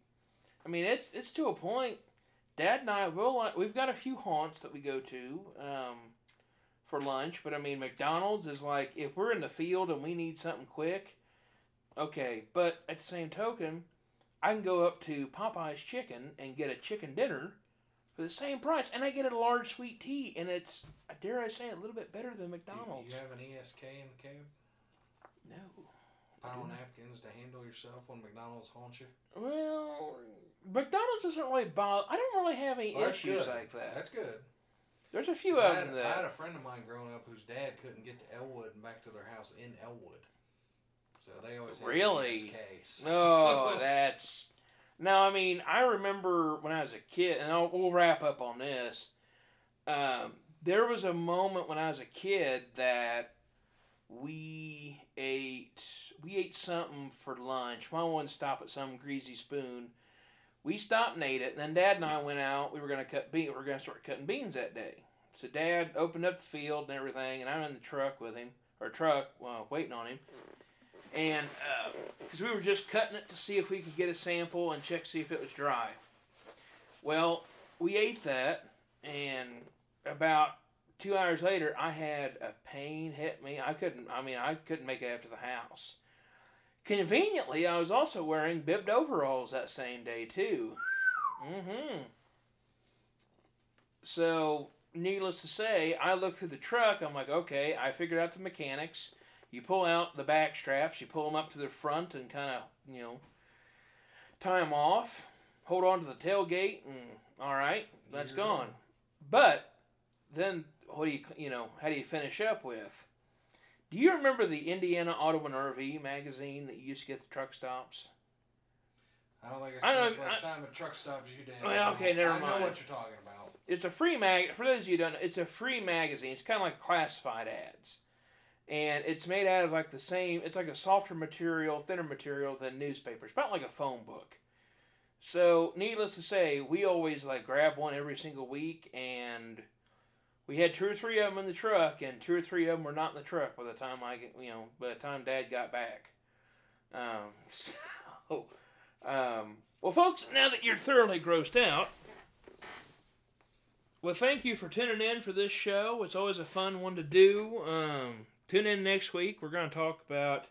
I mean, it's it's to a point. Dad and I will we've got a few haunts that we go to um, for lunch, but I mean McDonald's is like if we're in the field and we need something quick, okay. But at the same token, I can go up to Popeye's Chicken and get a chicken dinner for the same price, and I get a large sweet tea, and it's dare I say a little bit better than McDonald's. Do you have an ESK in the cab? No. Pile napkins to handle yourself when McDonald's haunts you? Well, McDonald's doesn't really bother. I don't really have any Well, issues good. like that. That's good. There's a few of them I had a friend of mine growing up whose dad couldn't get to Elwood and back to their house in Elwood. So they always had Really? ESKs. No, that's. No, I mean, I remember when I was a kid, and I'll, we'll wrap up on this. Um, there was a moment when I was a kid that we ate. We ate something for lunch. My mom wanted to stop at some greasy spoon. We stopped and ate it, and then Dad and I went out. We were gonna cut bean. We were gonna start cutting beans that day. So Dad opened up the field and everything, and I'm in the truck with him, or truck, well, waiting on him. And uh, because we were just cutting it to see if we could get a sample and check see if it was dry. Well, we ate that, and about two hours later, I had a pain hit me. I couldn't. I mean, I couldn't make it up to the house. Conveniently, I was also wearing bibbed overalls that same day too. Mm-hmm. So, needless to say, I look through the truck. I'm like, okay, I figured out the mechanics. You pull out the back straps, you pull them up to the front, and kind of, you know, tie them off. Hold on to the tailgate, and all right, that's You're gone. But then, what do you, you know, how do you finish up with? Do you remember the Indiana Auto and RV magazine that you used to get at the truck stops? I don't think I the don't- first time a truck stops you, Dan. Well, okay, never mind. I know what you're talking about. It's a free mag. For those of you who don't know, it's a free magazine. It's kind of like classified ads, and it's made out of like the same. It's like a softer material, thinner material than newspapers. About like a phone book. So, needless to say, we always like grab one every single week, and we had two or three of them in the truck, and two or three of them were not in the truck by the time I you know, by the time Dad got back. Um, so, um, well, folks, now that you're thoroughly grossed out, well, thank you for tuning in for this show. It's always a fun one to do. Um, tune in next week. We're going to talk about.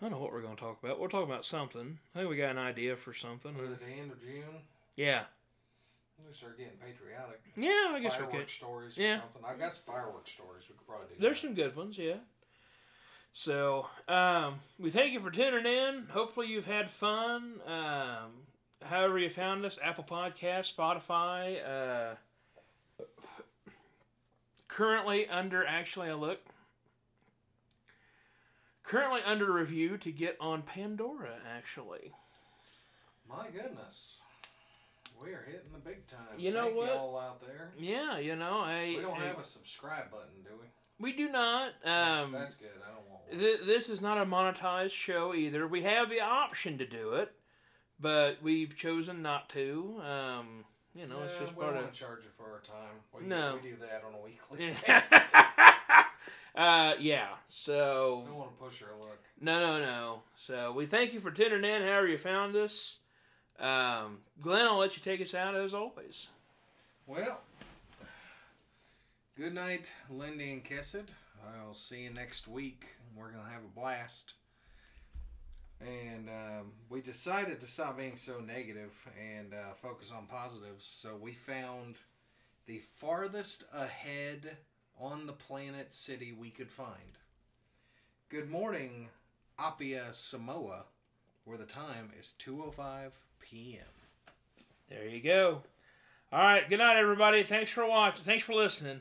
I don't know what we're going to talk about. We'll talk about something. I think we got an idea for something. Was it the end of June? Yeah. We start getting patriotic. Yeah, I guess we fireworks could. stories or Yeah. something. I've got some fireworks stories we could probably do. There's that. some good ones, yeah. So, um, we thank you for tuning in. Hopefully, you've had fun. Um, however, you found us Apple Podcast, Spotify. Uh, currently under, actually, I look. Currently under review to get on Pandora, actually. My goodness. We are hitting the big time. You know Thank what? Y'all out there. Yeah, you know, I. We don't I- have a subscribe button, do we? we do not. That's, Um, that's good. I don't want one. Th- this is not a monetized show either. We have the option to do it, but we've chosen not to. Um, you know, it's Yeah, just we part don't of. charge you for our time. We, No. we do that on a weekly. uh, yeah. So. I don't want to push our luck. no, no, no. So we thank you for tuning in. However you found us, um, Glenn, I'll let you take us out as always. Well, good night, Lindy and Kessid. I'll see you next week. We're going to have a blast. And um, we decided to stop being so negative and uh, focus on positives. So we found the farthest ahead on the planet city we could find. Good morning, Apia, Samoa, where the time is 2:05 p.m. There you go. All right. Good night, everybody. Thanks for watching. Thanks for listening.